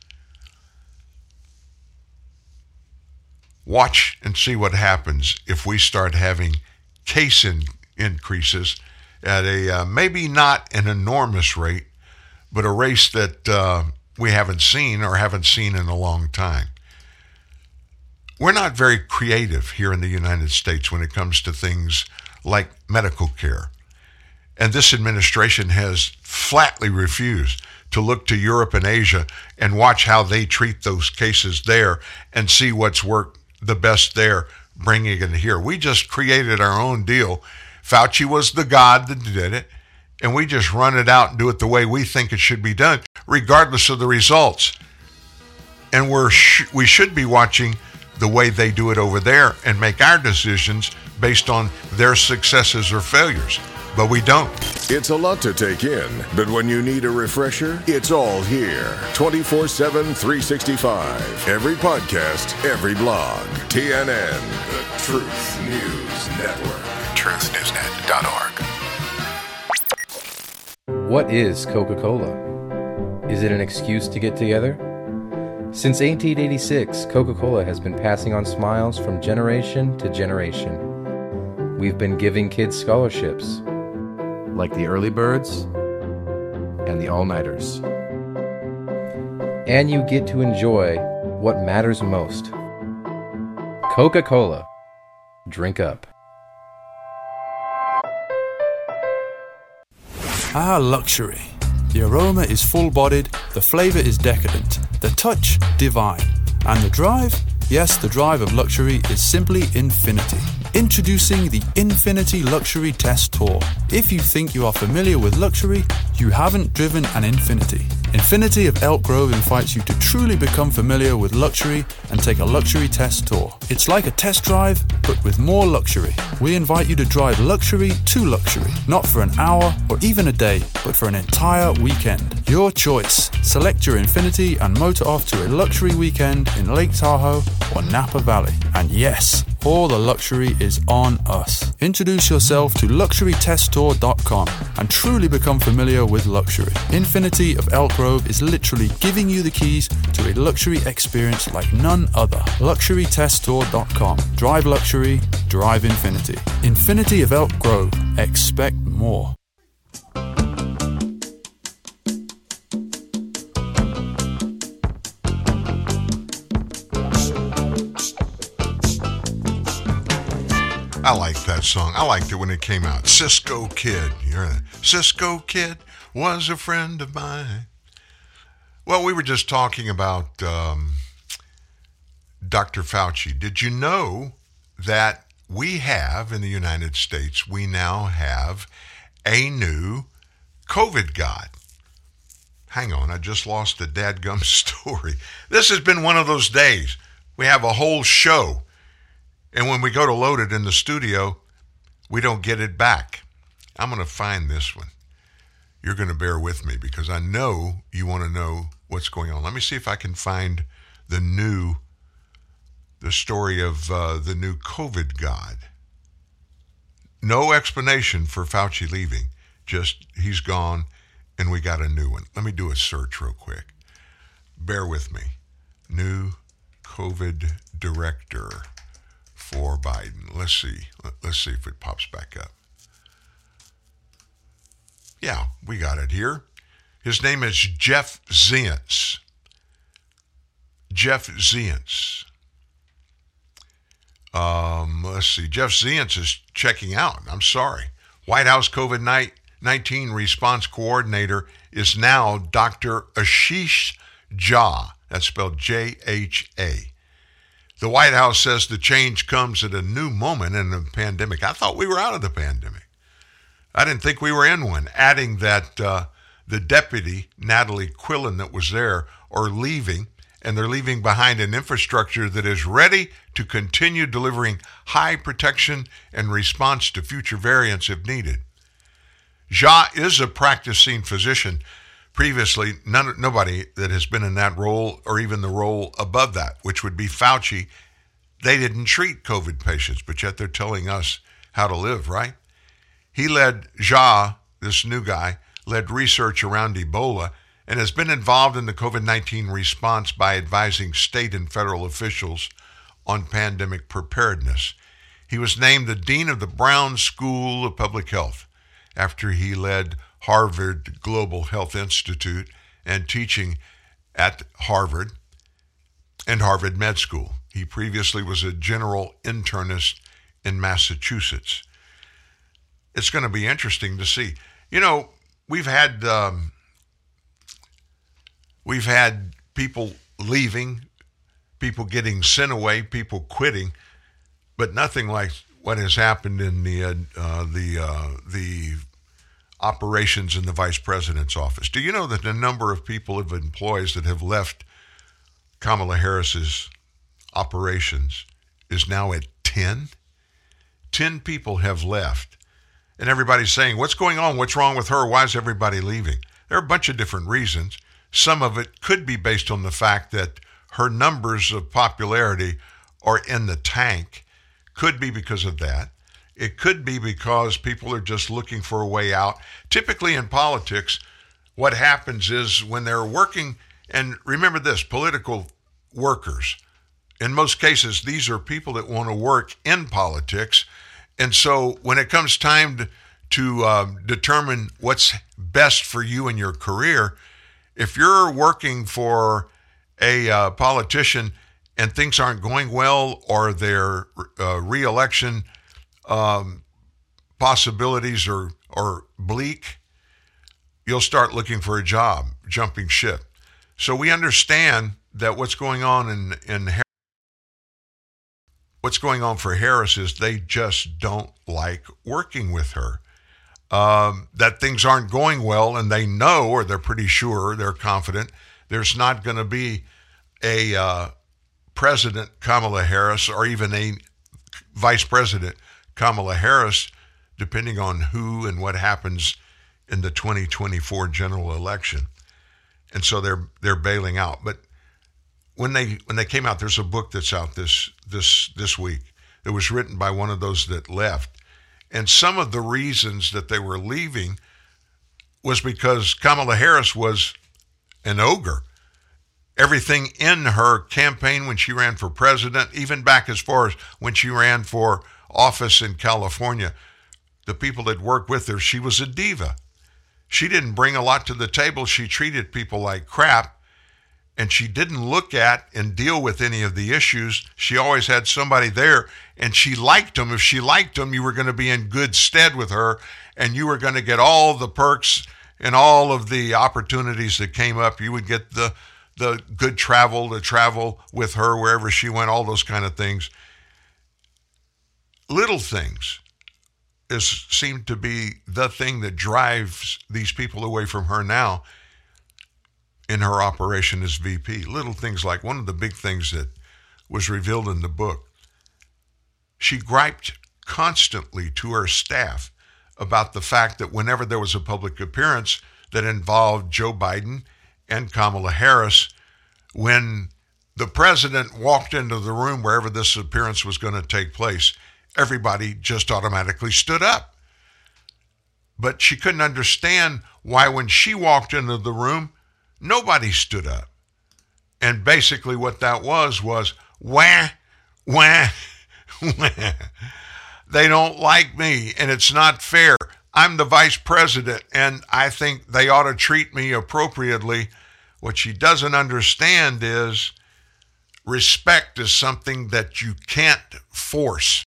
S3: Watch and see what happens if we start having case in, increases at a uh, maybe not an enormous rate, but a race that uh, we haven't seen or haven't seen in a long time. We're not very creative here in the United States when it comes to things like medical care. And this administration has flatly refused to look to Europe and Asia and watch how they treat those cases there and see what's worked the best there, bringing it here. We just created our own deal. Fauci was the God that did it, and we just run it out and do it the way we think it should be done, regardless of the results. And we're sh- we should be watching the way they do it over there and make our decisions based on their successes or failures. But we don't.
S2: It's a lot to take in, but when you need a refresher, it's all here 24 7, 365. Every podcast, every blog. TNN, the Truth News Network.
S1: TruthNewsNet.org.
S16: What is Coca Cola? Is it an excuse to get together? Since 1886, Coca Cola has been passing on smiles from generation to generation. We've been giving kids scholarships, like the early birds and the all nighters. And you get to enjoy what matters most Coca Cola. Drink up.
S4: Ah, luxury. The aroma is full bodied, the flavour is decadent, the touch divine, and the drive? Yes, the drive of luxury is simply infinity. Introducing the Infiniti Luxury Test Tour. If you think you are familiar with luxury, you haven't driven an Infiniti. Infiniti of Elk Grove invites you to truly become familiar with luxury and take a luxury test tour. It's like a test drive, but with more luxury. We invite you to drive luxury to luxury, not for an hour or even a day, but for an entire weekend. Your choice. Select your Infiniti and motor off to a luxury weekend in Lake Tahoe or Napa Valley. And yes, all the luxury is on us. Introduce yourself to luxurytesttour.com and truly become familiar with luxury. Infiniti of Elk Grove is literally giving you the keys to a luxury experience like none other. Luxurytesttour.com. Drive luxury, drive Infiniti. Infiniti of Elk Grove. Expect more.
S3: I like that song. I liked it when it came out. Cisco Kid. You're a Cisco Kid was a friend of mine. Well, we were just talking about um, Dr. Fauci. Did you know that we have in the United States, we now have a new COVID God? Hang on, I just lost a dadgum story. This has been one of those days. We have a whole show and when we go to load it in the studio, we don't get it back. I'm going to find this one. You're going to bear with me because I know you want to know what's going on. Let me see if I can find the new, the story of uh, the new COVID God. No explanation for Fauci leaving, just he's gone and we got a new one. Let me do a search real quick. Bear with me. New COVID director for Biden. Let's see. Let's see if it pops back up. Yeah, we got it here. His name is Jeff Zients. Jeff Zients. Um, let's see. Jeff Zients is checking out. I'm sorry. White House COVID 19 response coordinator is now Dr. Ashish Jha. That's spelled J H A. The White House says the change comes at a new moment in the pandemic. I thought we were out of the pandemic. I didn't think we were in one. Adding that uh, the deputy, Natalie Quillian, that was there, are leaving, and they're leaving behind an infrastructure that is ready to continue delivering high protection and response to future variants if needed. Jha is a practicing physician previously none, nobody that has been in that role or even the role above that, which would be Fauci, they didn't treat COVID patients, but yet they're telling us how to live, right? He led Jha, this new guy, led research around Ebola and has been involved in the COVID 19 response by advising state and federal officials on pandemic preparedness. He was named the Dean of the Brown School of Public Health after he led Harvard Global Health Institute and teaching at Harvard and Harvard Med School. He previously was a general internist in Massachusetts. It's going to be interesting to see. You know, we've had um, we've had people leaving, people getting sent away, people quitting, but nothing like what has happened in the uh, uh, the uh, the operations in the vice president's office. Do you know that the number of people of employees that have left Kamala Harris's operations is now at 10? 10 people have left. And everybody's saying, What's going on? What's wrong with her? Why is everybody leaving? There are a bunch of different reasons. Some of it could be based on the fact that her numbers of popularity are in the tank, could be because of that. It could be because people are just looking for a way out. Typically in politics, what happens is when they're working, and remember this political workers, in most cases, these are people that want to work in politics. And so when it comes time to, to um, determine what's best for you in your career. If you're working for a uh, politician and things aren't going well, or their uh, reelection um, possibilities are, are bleak, you'll start looking for a job, jumping ship. So we understand that what's going on in in what's going on for Harris is they just don't like working with her. Um, that things aren't going well, and they know, or they're pretty sure, they're confident, there's not going to be a uh, President Kamala Harris or even a Vice President Kamala Harris, depending on who and what happens in the 2024 general election. And so they're they're bailing out. But when they when they came out, there's a book that's out this this this week It was written by one of those that left. And some of the reasons that they were leaving was because Kamala Harris was an ogre. Everything in her campaign when she ran for president, even back as far as when she ran for office in California, the people that worked with her, she was a diva. She didn't bring a lot to the table. She treated people like crap and she didn't look at and deal with any of the issues. She always had somebody there, and she liked them. If she liked them, you were going to be in good stead with her, and you were going to get all the perks and all of the opportunities that came up. You would get the the good travel, to travel with her wherever she went, all those kind of things. Little things is seem to be the thing that drives these people away from her now in her operation as VP. Little things like one of the big things that was revealed in the book. She griped constantly to her staff about the fact that whenever there was a public appearance that involved Joe Biden and Kamala Harris, when the president walked into the room wherever this appearance was going to take place, everybody just automatically stood up. But she couldn't understand why, when she walked into the room, Nobody stood up. And basically, what that was was wah, wah. They don't like me, and it's not fair. I'm the vice president, and I think they ought to treat me appropriately. What she doesn't understand is respect is something that you can't force.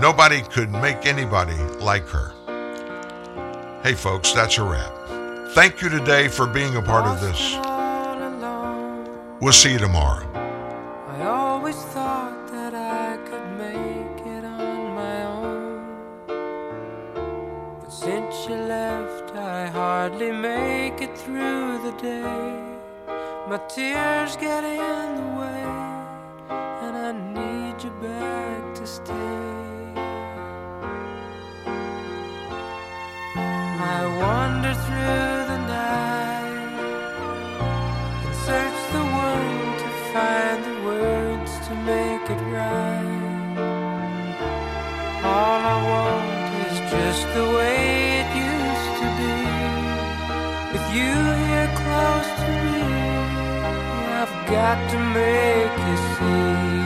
S3: Nobody could make anybody like her. Hey, folks, that's a wrap. Thank you today for being a part of this. We'll see you tomorrow.
S17: I always thought that I could make it on my own. But since you left, I hardly make it through the day. My tears get in the way, and I need you back to stay. I wander through find the words to make it right. All I want is just the way it used to be. With you here close to me, I've got to make you see.